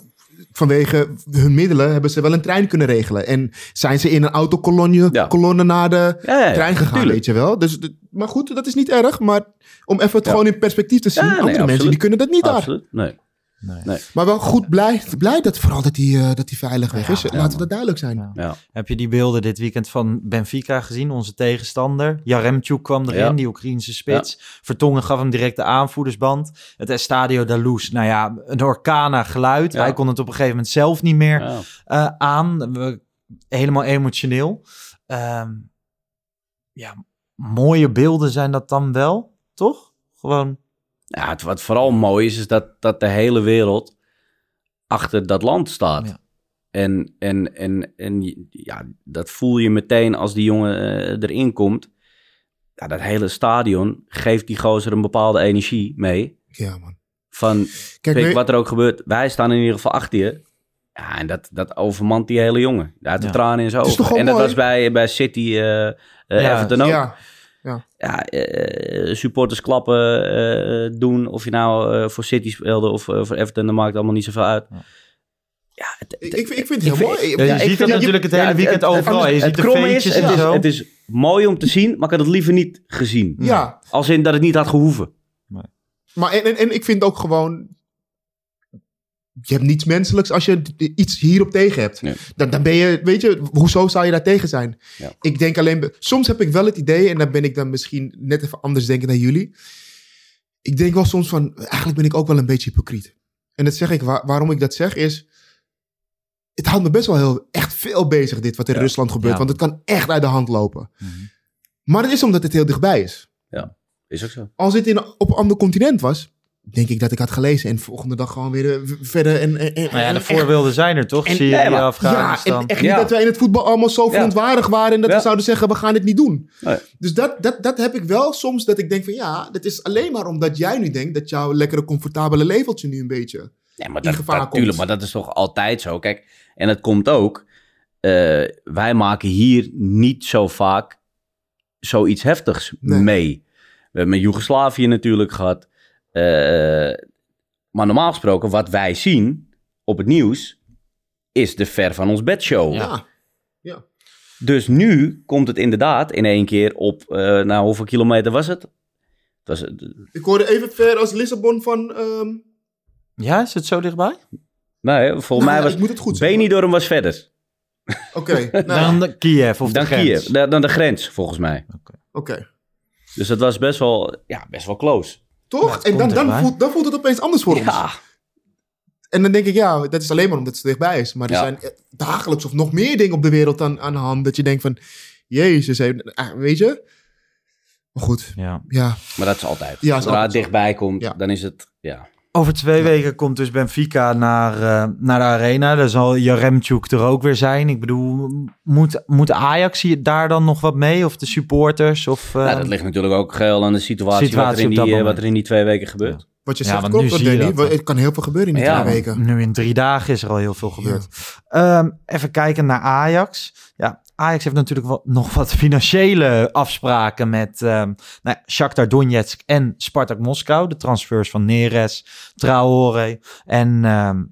vanwege hun middelen hebben ze wel een trein kunnen regelen. En zijn ze in een autokolonne Ja. kolonne naar de Ja, ja, ja, trein gegaan, tuurlijk. weet je wel. Dus, maar goed, dat is niet erg. Maar om even het gewoon in perspectief te zien. Nee, andere mensen absoluut. die kunnen dat niet daar. Absoluut, nee. Maar wel goed blij, blij dat vooral dat hij eh, dat hij veilig weg is. ja, Laten we dat duidelijk zijn. Ja. Ja. Heb je die beelden dit weekend van Benfica gezien? Onze tegenstander. Jaremchuk kwam erin, Ja. die Oekraïnse spits. Vertongen gaf hem direct de aanvoerdersband. Het Estadio da Luz, nou ja, een orkana geluid. Ja. Hij kon het op een gegeven moment zelf niet meer Ja. eh, aan. We- helemaal emotioneel. Ehm, ja, mooie beelden zijn dat dan wel, toch? Gewoon, Ja, het, wat vooral mooi is, is dat, dat de hele wereld achter dat land staat. Ja. En, en, en, en ja, dat voel je meteen als die jongen eh, erin komt. Ja, dat hele stadion geeft die gozer een bepaalde energie mee. Ja, man. Van, Kijk, wat er ook gebeurt, wij staan in ieder geval achter je. Ja, en dat, dat overmant die hele jongen. Had de Ja. tranen in zijn ogen. En dat mooi? was bij, bij City, Ja, Everton ook. Ja, ja, eh, supporters klappen eh, doen. Of je nou eh, voor City speelde of eh, voor Everton, dat maakt allemaal niet zoveel uit. Ja, het, ik, ik, ik vind het heel mooi. Ja, je ziet dat het- natuurlijk het hele ja, weekend overal. Je ziet de feestjes het en is, zo. het is mooi om te zien, maar ik had het liever niet gezien. Ja, Als in dat het niet had gehoeven. maar en, en, en ik vind ook gewoon... Je hebt niets menselijks als je iets hierop tegen hebt. Nee. Dan, dan ben je, weet je, hoezo zou je daar tegen zijn? Ja. Ik denk alleen, soms heb ik wel het idee, en dan ben ik dan misschien net even anders denken dan jullie. Ik denk wel soms van, eigenlijk ben ik ook wel een beetje hypocriet. En dat zeg ik, waar- waarom ik dat zeg is, het houdt me best wel heel, echt veel bezig dit wat in Ja. Rusland gebeurt. Ja. Want het kan echt uit de hand lopen. Mhm. Maar het is omdat het heel dichtbij is. Is ook zo. Als dit in, op een ander continent was, denk ik dat ik had gelezen. En de volgende dag gewoon weer eh, verder. En, en, en, Nou ja, en- de voorbeelden zijn er toch? en- Syrië, ja, maar- ja, Afghanistan. en echt niet Ja. dat wij in het voetbal allemaal zo Ja. verontwaardigd waren. En dat Ja. we zouden zeggen, we gaan het niet doen. Nee. Dus dat, dat, dat heb ik wel soms. Dat ik denk van ja, dat is alleen maar omdat jij nu denkt dat jouw lekkere comfortabele leveltje nu een beetje... Nee, maar in dat, gevaar dat, tuurlijk, maar dat is toch altijd zo. Kijk, en het komt ook. eh, wij maken hier niet zo vaak zoiets heftigs Nee. mee. We hebben met Joegoslavië natuurlijk gehad. Eh, maar normaal gesproken, wat wij zien op het nieuws, is de ver van ons bedshow. Ja. Dus nu komt het inderdaad in één keer op, eh nou hoeveel kilometer was het? Het was, eh, Ik hoorde even ver als Lissabon van... ehm, Ja, is het zo dichtbij? nee, volgens nou, mij ja, was ik moet het goed zeggen. Benidorm was verder. Oké, nou, Dan Kiev of dan de grens. Kiev, dan, de grens, volgens mij. oké. Dus dat was best wel, ja, best wel close. Toch? en dan, dan, voelt, dan voelt het opeens anders voor ons. Ja, En dan denk ik, ja, dat is alleen maar omdat het dichtbij is. Maar er Ja. zijn eh, dagelijks of nog meer dingen op de wereld aan, aan de hand. Dat je denkt van, jezus, ah, weet je? Maar goed, Ja. ja. maar dat is altijd. Ja, Zodra het dichtbij komt, dan is het, ja. Over twee weken komt dus Benfica naar, eh, naar de arena. Daar zal Jaremchuk er ook weer zijn. Ik bedoel, moet, moet Ajax hier daar dan nog wat mee? Of de supporters? Of, eh, nou, dat ligt natuurlijk ook geheel aan de situatie, Situatie wat, er die, eh, wat er in die twee weken gebeurt. Wat je Ja, zegt klopt, Danny. dat. Het kan heel veel gebeuren in die Ja, twee weken. Nu in drie dagen is er al heel veel gebeurd. Ehm, even kijken naar Ajax. Ja, Ajax heeft natuurlijk wel, nog wat financiële afspraken met ehm nou, ja, Shakhtar Donetsk en Spartak Moskou. De transfers van Neres, Traoré en ehm,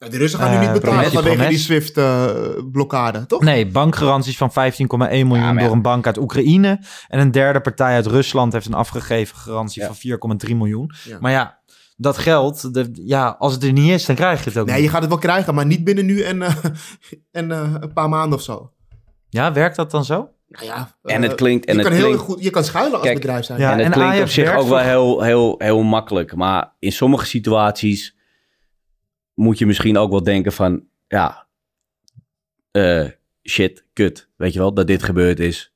Ja, de Russen gaan nu Eh, niet betalen Promes- vanwege Promes. die Swift-blokkade, toch? nee, bankgaranties van 15,1 miljoen Ja, maar ja. door een bank uit Oekraïne. En een derde partij uit Rusland heeft een afgegeven garantie Ja. van 4,3 miljoen. Ja. Maar ja, dat geld, de, ja, als het er niet is, dan krijg je het ook Nee, niet. je gaat het wel krijgen, maar niet binnen nu en, eh, en eh, een paar maanden of zo. Ja, werkt dat dan zo? Nou ja, En eh, het klinkt... En je, het kan heel klinkt goed, je kan schuilen als Kijk, bedrijf zijn. Ja, en het en klinkt Ajax op zich ook wel heel, heel, heel makkelijk. Maar in sommige situaties moet je misschien ook wel denken van... Ja, eh, shit, kut. Weet je wel, dat dit gebeurd is.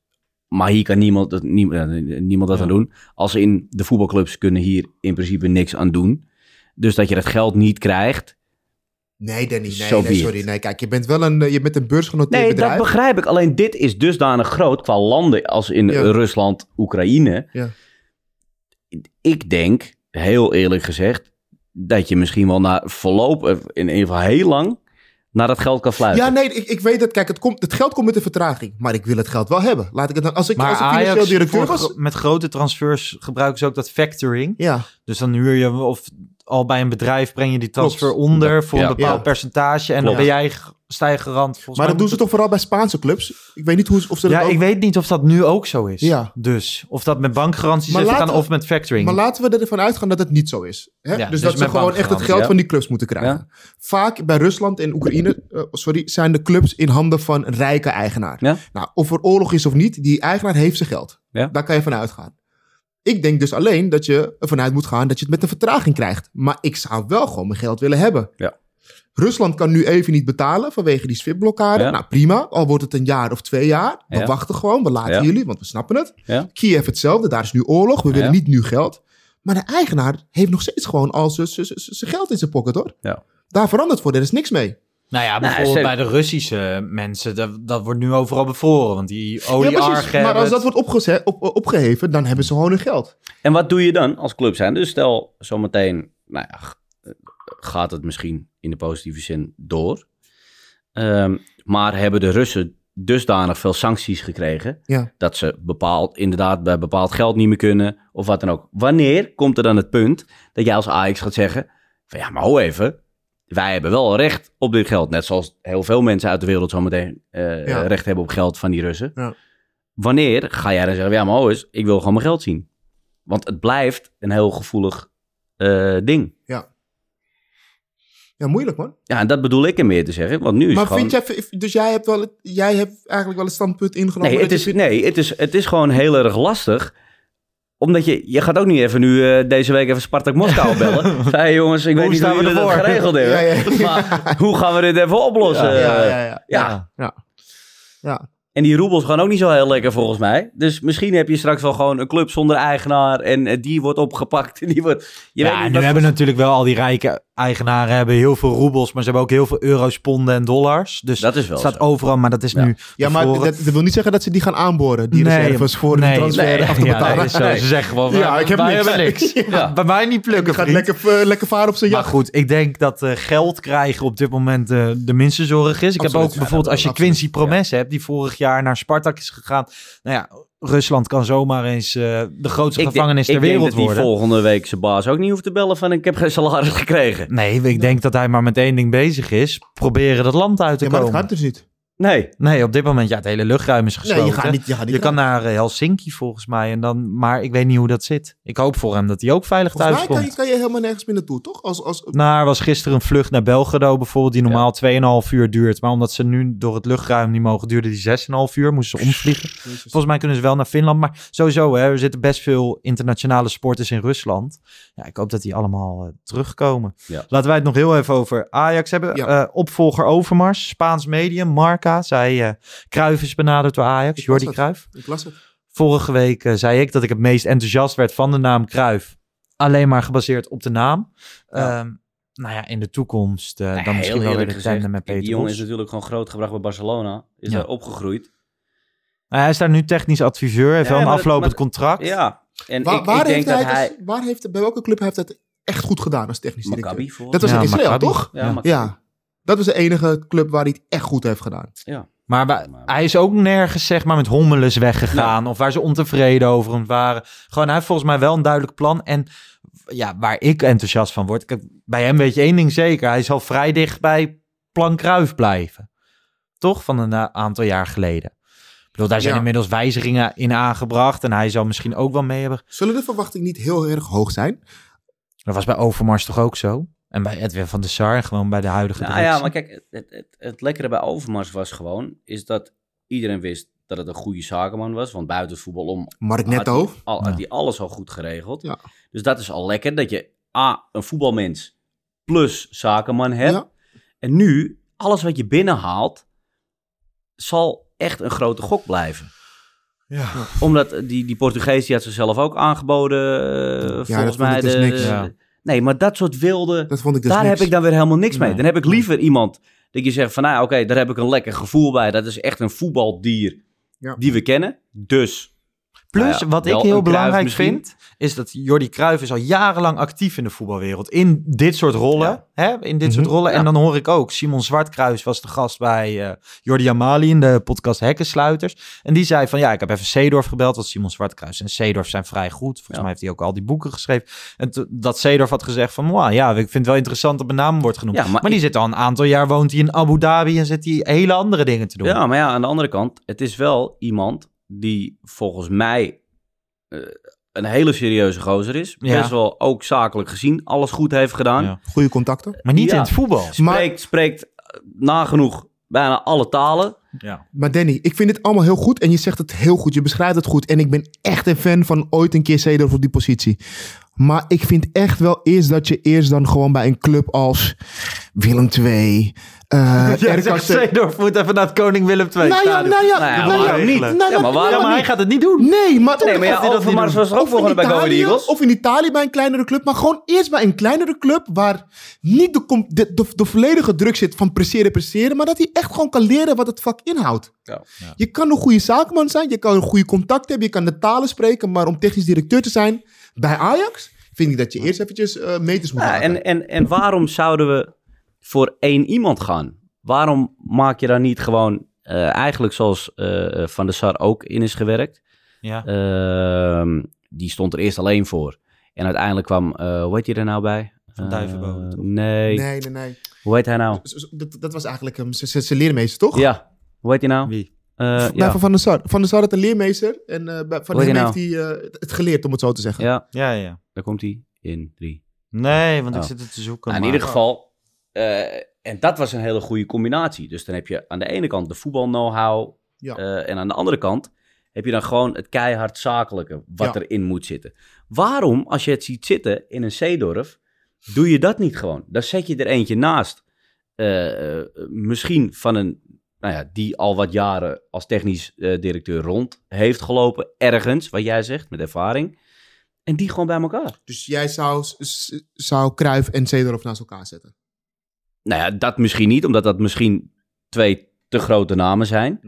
Maar hier kan niemand, dat- nie- eh, niemand dat Ja. aan doen. Als in de voetbalclubs kunnen hier in principe niks aan doen. Dus dat je dat geld niet krijgt. Nee, Danny, nee, nee, sorry. Nee, kijk, je bent wel een, eh, je bent een beursgenoteerd Nee, bedrijf. dat begrijp ik. Alleen dit is dusdanig groot qua landen als in Ja. Rusland, Oekraïne. Ja. Ik denk, heel eerlijk gezegd, dat je misschien wel na verloop, eh, in ieder geval heel lang, naar dat geld kan fluiten. Ja, nee, ik, ik weet het. Kijk, het, komt, het geld komt met een vertraging. Maar ik wil het geld wel hebben. Laat ik het dan... Als ik, Maar als ik financieel Ajax, directeur was... gro- met grote transfers gebruiken ze ook dat factoring. Ja, Dus dan huur je of al bij een bedrijf breng je die transfer Klopt. onder voor Ja. een bepaald Ja. percentage. En dan ben jij. Volgens maar mij dat doen ze toch vooral bij Spaanse clubs? Ik weet niet hoe, of ze het- dat Ja, ook... ik weet niet of dat nu ook zo is. Ja. Dus of dat met bankgaranties Maar is laten gaan we- of met factoring. Maar laten we ervan uitgaan dat het niet zo is. Hè? Ja, dus, dus dat ze gewoon echt het geld ja. van die clubs moeten krijgen. Vaak bij Rusland en Oekraïne eh, sorry, zijn de clubs in handen van een rijke eigenaar. Ja. Nou, of er oorlog is of niet, die eigenaar heeft zijn geld. Ja. Daar kan je van uitgaan. Ik denk dus alleen dat je ervan uit moet gaan dat je het met een vertraging krijgt. Maar ik zou wel gewoon mijn geld willen hebben. Ja. Rusland kan nu even niet betalen vanwege die SWIFT-blokkade. Ja. Nou, prima. Al wordt het een jaar of twee jaar. We Ja. wachten gewoon. We laten jullie, want we snappen het. Kiev hetzelfde. Daar is nu oorlog. We willen niet nu geld. Maar de eigenaar heeft nog steeds gewoon al zijn- geld in zijn pocket, hoor. Ja. Daar verandert voor. Er is niks mee. Nou ja, Nou, bijvoorbeeld ze- bij de Russische mensen, dat, dat wordt nu overal bevroren. Want die Ja, precies. olieargen Maar als dat wordt opgeze- op, opgeheven, dan hebben ze gewoon hun geld. En wat doe je dan als club zijn? Dus stel zometeen, nou ja, g- gaat het misschien in de positieve zin door. Ehm, maar hebben de Russen dusdanig veel sancties gekregen Ja. dat ze bepaald, inderdaad bij bepaald geld niet meer kunnen of wat dan ook. Wanneer komt er dan het punt dat jij als Ajax gaat zeggen van ja, maar ho even, wij hebben wel recht op dit geld. Net zoals heel veel mensen uit de wereld zometeen Ja. recht hebben op geld van die Russen. Ja. Wanneer ga jij dan zeggen, ja maar eens, ik wil gewoon mijn geld zien. Want het blijft een heel gevoelig eh, ding. Ja, moeilijk man. Ja, en dat bedoel ik er meer te zeggen. Want nu is Maar gewoon... vind jij, dus jij hebt, wel het, jij hebt eigenlijk wel het standpunt ingenomen. Nee, het is, nee het, is, het is gewoon heel erg lastig. Omdat je, je gaat ook niet even nu eh, deze week even Spartak Moskou bellen. Hey jongens, ik weet niet hoe we dat ervoor? geregeld hebben. Ja, ja, ja. Maar hoe gaan we dit even oplossen? ja, ja, Ja, ja, ja. ja. Ja. En die roebels gaan ook niet zo heel lekker volgens mij. Dus misschien heb je straks wel gewoon een club zonder eigenaar. En eh, die wordt opgepakt. en Die wordt, je weet ja, niet nu wat hebben natuurlijk wel al die rijke eigenaren hebben heel veel roebels, maar ze hebben ook heel veel euro's, ponden en dollars. Dus Dat is wel het staat zo. overal, maar dat is Ja. nu. Ja, maar dat, dat wil niet zeggen dat ze die gaan aanboren, die Nee, reserves, voor nee, de transfer nee. af te Ja, betalen. dat is zo. Ze zeggen gewoon, Ja, ik heb wij niks. hebben niks. Ja. Bij mij niet plukken, Gaat vriend. lekker, eh, lekker varen op zijn Maar jacht. goed, ik denk dat eh, geld krijgen op dit moment eh, de minste zorg is. Ik Absoluut. heb ook Ja, bijvoorbeeld, als je absoluut. Quincy Promes hebt, die vorig jaar naar Spartak is gegaan. Nou ja, Rusland kan zomaar eens eh, de grootste Ik denk- gevangenis ter ik denk wereld dat die worden. volgende week zijn baas ook niet hoeft te bellen van ik heb geen salaris gekregen. Nee, ik denk dat hij maar met één ding bezig is. Proberen dat land uit te Ja, maar dat komen. gaat dus niet. Nee. Nee, op dit moment, ja, het hele luchtruim is gesloten. Nee, je gaat niet. Je, gaat niet Je kan naar eh, Helsinki volgens mij. En dan, maar ik weet niet hoe dat zit. Ik hoop voor hem dat hij ook veilig Volgens thuis mij kan komt. je, kan je helemaal nergens meer naartoe, toch? Als, als, Nou, er was gisteren een vlucht naar Belgrado bijvoorbeeld, die normaal 2,5 uur duurt. Maar omdat ze nu door het luchtruim niet mogen, duurde die 6,5 uur. Moesten ze omvliegen. Volgens mij kunnen ze wel naar Finland. Maar sowieso, hè, er zitten best veel internationale sporters in Rusland. Ja, ik hoop dat die allemaal eh, terugkomen. Ja. Laten wij het nog heel even over Ajax hebben. Ja. Eh, opvolger Overmars, Spaans medium, Marca. Zij, eh Cruijff is benaderd door Ajax, Ik Jordi. Cruijff. ik las het. Vorige week eh, zei ik dat ik het meest enthousiast werd van de naam Cruijff. Alleen maar gebaseerd op de naam. Ja. Ehm, nou ja, in de toekomst eh, Nee, dan misschien wel weer de tandem met Die Peter jongen Bos. is natuurlijk gewoon grootgebracht bij Barcelona. Is Ja. daar opgegroeid. Nou, hij is daar nu technisch adviseur. Heeft Ja, wel een aflopend maar- contract. Ja. En Waar, ik, waar, ik denk heeft dat hij, waar heeft, bij welke club heeft hij het echt goed gedaan als technisch directeur? Dat was Ja, in Israël, Maccabi. toch? Ja. Dat was de enige club waar hij het echt goed heeft gedaan. Maar wa- hij is ook nergens zeg maar met hommeles weggegaan. Of waar ze ontevreden over hem waren. Gewoon, hij heeft volgens mij wel een duidelijk plan. En ja, waar ik enthousiast van word. Kijk, bij hem weet je één ding zeker. Hij zal vrij dicht bij Plan Kruif blijven. Toch? Van een eh, aantal jaar geleden. Ik bedoel, daar zijn Ja. inmiddels wijzigingen in aangebracht. En hij zal misschien ook wel mee hebben. Zullen de verwachtingen niet heel erg hoog zijn? Dat was bij Overmars toch ook zo? En bij Edwin van der Sar. en Gewoon bij de huidige Nou directie. ja, maar kijk, het, het, het, het lekkere bij Overmars was gewoon... is dat iedereen wist dat het een goede zakenman was. Want buiten het voetbal om Mark had Netto. hij, al, had Ja. hij alles al goed geregeld. Ja. Dus dat is al lekker dat je A, een voetbalmens plus zakenman hebt. Ja. En nu, alles wat je binnenhaalt, zal echt een grote gok blijven. Ja. Omdat die, die Portugees die had zichzelf ook aangeboden, eh, volgens mij. ik dus de, niks. Ja. Nee, maar dat soort wilde, Dat vond ik dus daar niks. heb ik dan weer helemaal niks mee. Dan heb ik liever iemand dat je zegt van, nou oké, daar heb ik een lekker gevoel bij. Dat is echt een voetbaldier Ja. die we kennen. Dus, Plus, nou ja, wat ik heel belangrijk vind, is dat Jordi Cruijff is al jarenlang actief in de voetbalwereld. In dit soort rollen. Hè? In dit soort rollen. En dan hoor ik ook, Simon Zwartkruis was de gast bij eh Jordi Amali in de podcast Hekkensluiters. En die zei van, ja, ik heb even Seedorf gebeld, want Simon Zwartkruis en Seedorf zijn vrij goed. Volgens mij heeft hij ook al die boeken geschreven. En dat Seedorf had gezegd van, "Wauw, ja, ik vind het wel interessant dat mijn naam wordt genoemd. Maar die zit al een aantal jaar, woont hij in Abu Dhabi en zit hij hele andere dingen te doen. Ja, maar ja, aan de andere kant, het is wel iemand die volgens mij eh, een hele serieuze gozer is. Ja. Best wel ook zakelijk gezien alles goed heeft gedaan. Ja. Goede contacten. Maar niet Ja. in het voetbal. Maar- Spreekt, spreekt eh, nagenoeg bijna alle talen. Ja. Maar Danny, ik vind dit allemaal heel goed en je zegt het heel goed. Je beschrijft het goed. En ik ben echt een fan van ooit een keer Seedorf op die positie. Maar ik vind echt wel eerst dat je eerst dan gewoon bij een club als Willem II, eh Ja, Seedorf moet even naar het Koning Willem II. Nou ja, nou ja, Nou ja, nou ja, waarom niet? nou, Ja, nou, maar waarom nou, Ja, maar hij niet? gaat het niet doen. Nee, maar Nee, maar ja, hij dat niet Overmars was er ook volgende bij Go Eagles. of in Italië bij een kleinere club. Maar gewoon eerst bij een kleinere club waar niet de, de, de, de volledige druk zit van presteren, presteren. Maar dat hij echt gewoon kan leren wat het vak inhoudt. Ja. Je kan een goede zakenman zijn, je kan een goede contact hebben, je kan de talen spreken. Maar om technisch directeur te zijn bij Ajax, vind ik dat je eerst eventjes eh, meters moet Ja, maken. en, en, en waarom zouden we voor één iemand gaan? Waarom maak je dan niet gewoon eh, eigenlijk zoals eh, Van der Sar ook in is gewerkt? Ja. Ehm, die stond er eerst alleen voor. En uiteindelijk kwam, eh hoe heet hij er nou bij? Van Duivenbode, toch? nee. Nee, nee, nee. Hoe heet hij nou? Dat, dat was eigenlijk hem, zijn leermeester, toch? Ja, hoe heet hij nou? Wie? Eh, ja. Van Van der Sar. Van der Sar had een leermeester en eh, bij- van hem heet heeft hij hij eh, het geleerd, om het zo te zeggen. ja, Ja, ja. daar komt hij in drie. Nee, want ik Oh. zit het te zoeken. Nou, in maar- ieder geval, eh, en dat was een hele goede combinatie. Dus dan heb je aan de ene kant de voetbal-know-how. Ja. eh, en aan de andere kant heb je dan gewoon het keihard zakelijke wat Ja. erin moet zitten. Waarom, als je het ziet zitten in een Zeedorf, doe je dat niet gewoon? Dan zet je er eentje naast. eh, eh, misschien van een, nou ja, die al wat jaren als technisch eh, directeur rond heeft gelopen. Ergens, wat jij zegt, met ervaring. En die gewoon bij elkaar. Dus jij zou, zou Cruijff en Seedorf naast elkaar zetten? Nou ja, dat misschien niet, omdat dat misschien twee te grote namen zijn.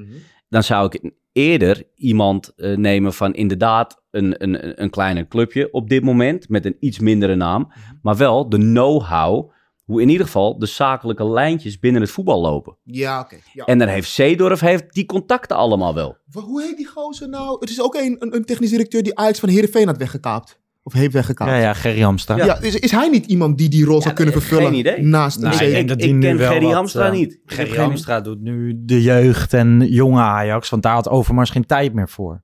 Dan zou ik eerder iemand eh, nemen van inderdaad een, een, een kleiner clubje op dit moment, met een iets mindere naam, maar wel de know-how, hoe in ieder geval de zakelijke lijntjes binnen het voetbal lopen. Ja, oké. Ja. En dan heeft Zeedorf heeft die contacten allemaal wel. Wa- Hoe heet die gozer nou? Het is ook een, een, een technisch directeur die Ajax van Heerenveen had weggekaapt. Of heeft weggekaapt. Ja, ja, Gerry Hamstra. Ja, is, is hij niet iemand die die rol zou kunnen vervullen? geen idee. Naast Nou, een ik C- denk dat ik nu ken wel Gerry Hamstra eh, niet. Gerry Hamstra doet nu de jeugd en jonge Ajax, want daar had Overmars geen tijd meer voor.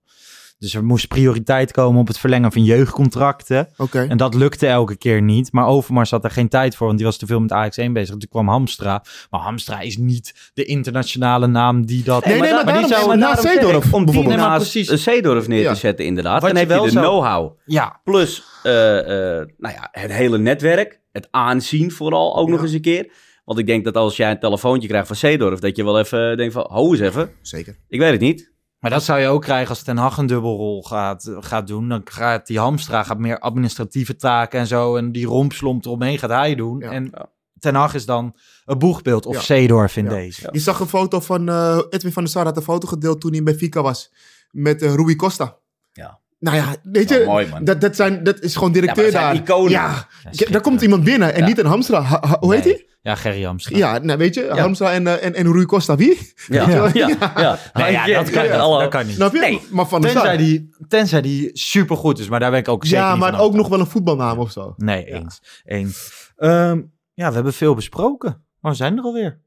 Dus er moest prioriteit komen op het verlengen van jeugdcontracten. En dat lukte elke keer niet. Maar Overmars had er geen tijd voor, want die was te veel met Ajax 1 bezig. Toen kwam Hamstra. Maar Hamstra is niet de internationale naam die dat... Nee, nee, maar die daarom- zou... maar naast Zeedorf Om die bijvoorbeeld. Nee, maar naast precies. een Zeedorf neer Ja. te zetten inderdaad, Wat dan heb je wel de zou- know-how. Ja, Plus eh, eh, nou ja, het hele netwerk. Het aanzien vooral ook nog eens een keer. Want ik denk dat als jij een telefoontje krijgt van Zeedorf... dat je wel even denkt van, ho eens even. Zeker. Ik weet het niet. Maar dat zou je ook krijgen als Ten Hag een dubbelrol gaat, gaat doen. Dan gaat die Hamstra gaat meer administratieve taken en zo. En die rompslomp eromheen gaat hij doen. Ja. En Ja. Ten Hag is dan een boegbeeld of Ja. Zeedorf in Ja. deze. Je zag een foto van eh, Edwin van der Sar had een foto gedeeld toen hij bij Fika was. Met eh, Rui Costa. Ja. Nou ja, weet je, Ja, mooi, man. Dat, dat, zijn, dat is gewoon directeur Ja, maar dat zijn daar. iconen. Ja, Ja, Ja, daar komt iemand binnen en Ja. niet een Hamstra. Ha- ha- hoe heet Nee. hij? Ja, Gerry Hamstra. Ja, nou, weet je, Hamstra en, eh, en, en Rui Costa, wie? Ja, ja, ja. Nee, ja, dat kan, Ja, niet. hallo. dat kan niet. Snap je? Nee. Maar van Tenzij die, tenzij die supergoed is, maar daar ben ik ook zeker Ja, niet maar van ook nog wel een voetbalnaam of zo. Nee, eens. eens. Ehm, ja, we hebben veel besproken. Maar we zijn er alweer.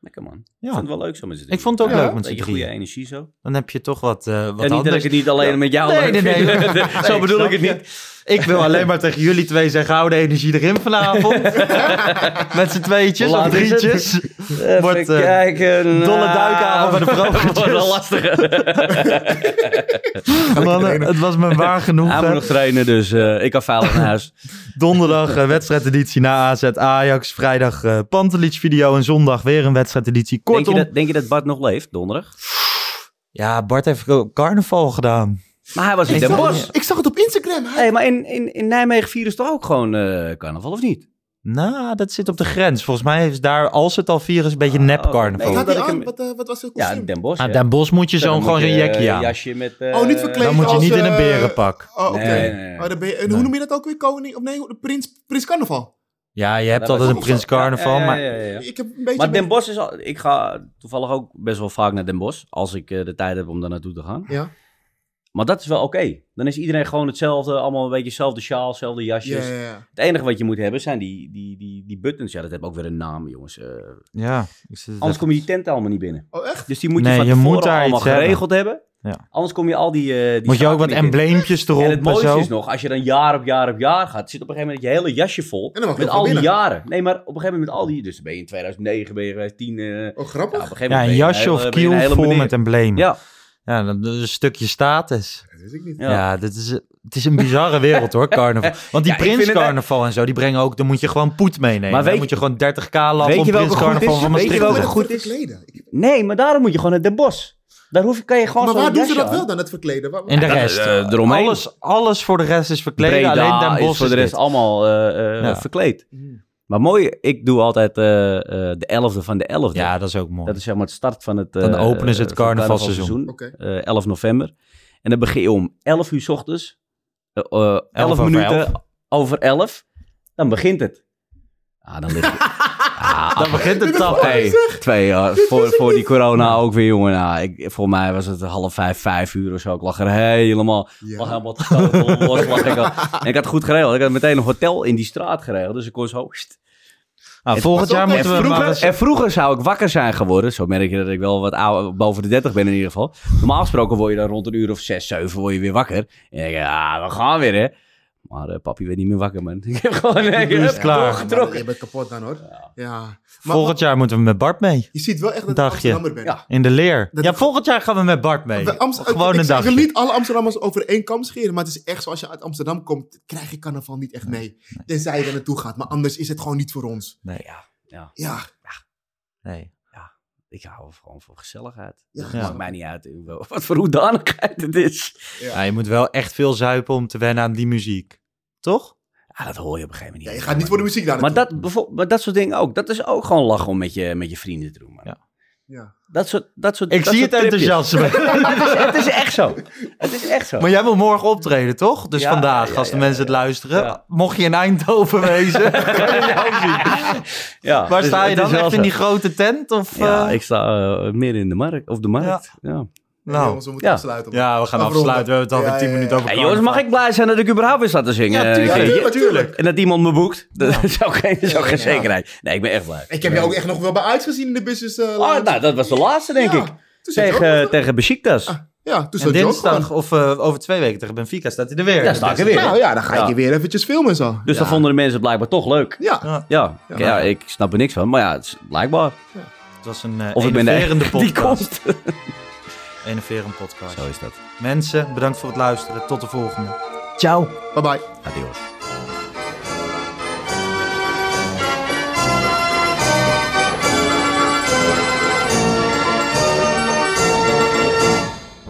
Lekker man. Ja. Ik vond het wel leuk zo met z'n Ik vond het ook Ja, leuk met z'n Beetje goede drieën. energie zo. Dan heb je toch wat, eh wat en niet dat anders. ik het niet alleen met jou Nee, leuk nee, nee. vind. Zo Nee, bedoel ik het je. niet. Ik wil alleen maar tegen jullie twee zeggen, hou de energie erin vanavond. Met z'n tweetjes of drietjes. Even Wordt, eh, kijken. dolle duikavond bij de vrouwtjes. Wordt wel lastig. Mannen, het was me waar genoeg. Hij moet nog trainen, dus eh, ik kan veilig naar huis. Donderdag wedstrijdeditie na AZ Ajax. Vrijdag eh Pantelic video en zondag weer een wedstrijdeditie. Denk je, dat, denk je dat Bart nog leeft, donderdag? ja, Bart heeft ook carnaval gedaan. Maar hij was in Ik Den zag, Bosch. ik zag het op Instagram. Hij... hey, maar in, in, in Nijmegen vieren ze toch ook gewoon eh, carnaval, of niet? Nou, dat zit op de grens. Volgens mij is daar, als het al vieren is, een beetje Ah, nep oké. carnaval. Nee, Wat had dat hij ik aan? hem- Wat, eh, wat was het Ja, kostuum? Den Bosch. Ah, ja. Den Bosch moet je zo'n gewoon zo'n jekje eh, aan. jasje met... eh, Oh, niet verkleed Dan moet je als, niet in een berenpak. Oh, oké. Nee, nee, nee. Oh, dan ben je, en Nee. hoe noem je dat ook weer? Koning? Of nee, de prins, prins carnaval. Ja, je hebt altijd een prins carnaval, maar... ja, ja, ja. Ik heb een beetje... Maar Den Bosch is al... Ik ga toevallig ook best wel vaak naar Den Bosch. Als ik eh, de tijd heb om daar naartoe te gaan. Ja. Maar dat is wel oké. Dan is iedereen gewoon hetzelfde. Allemaal een beetje hetzelfde sjaal, hetzelfde jasjes. Ja, ja, ja. Het enige wat je moet hebben zijn die, die, die, die buttons. Ja, dat heeft ook weer een naam, jongens. Eh, Ja, ik zit het anders kom je die tent allemaal niet binnen. Oh, echt? Dus die moet je Nee, van je tevoren moet daar allemaal hebben. geregeld hebben. Ja. Anders kom je al die, eh die Moet je ook wat embleempjes erop En en, het mooiste zo? is nog, als je dan jaar op jaar op jaar gaat, zit op een gegeven moment je hele jasje vol. En dan mag je met al die jaren. Nee, maar op een gegeven moment met al die... Dus ben je in 2009, ben je 2010... eh, ja, Oh, grappig. op een gegeven Ja, moment een ben je jasje of hele- je een kiel hele vol meneer. met emblemen. Ja, Ja, dan dat is een stukje status. Dat wist ik niet. Ja. Ja, dit is, het is een bizarre wereld hoor, carnaval. Want die Ja, prins het- carnaval en zo, die brengen ook... Dan moet je gewoon poet meenemen. Maar Dan weet moet je- je gewoon 30k lamp weet op je prins carnaval van Weet je Maastricht. welke doen. goed is? Nee, maar daarom moet je gewoon naar Den Bosch. Daar hoef, kan je gewoon Maar zo'n waar doen ze dat wel dan, het verkleden? Waar- En de Ja, rest. eh, eromheen. Alles, alles voor de rest is verkleden. Breda alleen Den is Bosch voor de rest dit. allemaal eh, eh, Ja. verkleed. Mm. Maar mooi, ik doe altijd eh, eh, de 11e van de 11e. Ja, dat is ook mooi. Dat is zeg maar het start van het, Dan eh, openen ze het carnavalseizoen. Eh, 11 november. En dan begin je om 11 uur 's ochtends. eh, eh, 11 over minuten 11. over 11. Dan begint het. Ah, dan lig je... Ah, Dan begint is tap. Hey, twee jaar voor, voor die corona ook weer, jongen. Nou, ik, voor mij was het half vijf, vijf uur of zo. Ik lag er helemaal, Ja. lag helemaal totaal los. Lag ik al. En ik had het goed geregeld. Ik had meteen een hotel in die straat geregeld. Dus ik kon zo... Nou, volgend jaar en moeten we Vroeger, eens... en vroeger zou ik wakker zijn geworden. Zo merk je dat ik wel wat ouder, boven de 30 ben in ieder geval. Normaal gesproken word je dan rond een uur of 6, 7 word je weer wakker. En dan denk je, ja, we gaan weer hè. Maar eh, papi werd niet meer wakker man. Ik heb gewoon ik het heb klaar. doorgetrokken. Je bent kapot dan hoor. Ja. Maar Volgend jaar moeten we met Bart mee. je ziet wel echt dat ik Dagje. Amsterdammer ben. Ja. In de leer. Dat ja, ik- volgend jaar gaan we met Bart mee. Amst- Gewoon ik, een ik, ik wil dagje. niet alle Amsterdammers over één kam scheren, maar het is echt zo als je uit Amsterdam komt, krijg je carnaval niet echt mee. Tenzij je er naartoe gaat, maar anders is het gewoon niet voor ons. Nee, Ja, ja, Ja, nee. Ik hou gewoon van gezelligheid. Ja. Het maakt mij niet uit wat voor hoedanigheid het is. Ja, je moet wel echt veel zuipen om te wennen aan die muziek. Toch? Ja, dat hoor je op een gegeven moment ja niet. je gaat niet voor de muziek daar Maar dat, maar dat soort dingen ook. Dat is ook gewoon lachen om met je, met je vrienden te doen. Man. Ja. Ja. Dat soort, dat soort, Ik dat zie het soort tripjes. enthousiasme. het, is, het is echt zo. Het is echt zo. maar jij wil morgen optreden, toch? Dus Ja, vandaag, ja, als de ja, mensen ja. het luisteren. Ja. Mocht je in Eindhoven wezen, kan je jou zien. ja, Waar dus sta je het dan? Echt in die grote tent? Of, Ja, eh? ik sta eh, meer in de markt. Of de markt. Ja. Nou, jongens, we moeten ja. afsluiten. ja, we gaan Afronden. afsluiten. We hebben het al Ja, tien ja, minuten ja. over Hey, jongens, mag ik blij zijn dat ik überhaupt weer sta te zingen? Ja, tuurlijk, Eh, Ja, ik- tuurlijk, tuurlijk. En dat iemand me boekt. Dat is ook geen, dat is ook geen Ja. zekerheid. Nee, ik ben echt blij. Ik heb je ook echt nog wel bij uitgezien in de business uh, Oh, nou, dat was de laatste, denk Ja, ik. zat Tegen, tegen Besiktas. Ah, Ja, toen En zat dinsdag of eh, over twee weken tegen Benfica staat hij er weer. Ja, sta ik er weer. Nou ja, dan ga ik Ja. je weer eventjes filmen en zo. Dus ja. dat vonden de mensen blijkbaar toch leuk. Ja. Ja. Ja, Ja. ja. ik snap er niks van. Maar ja, het is blijkbaar. Het was een uh, Of ik ben de enerverende enige die podcast. komt. Enerverende podcast. Zo is dat. Mensen, bedankt voor het luisteren. Tot de volgende. Ciao. Bye bye. Adios.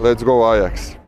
Let's go Ajax.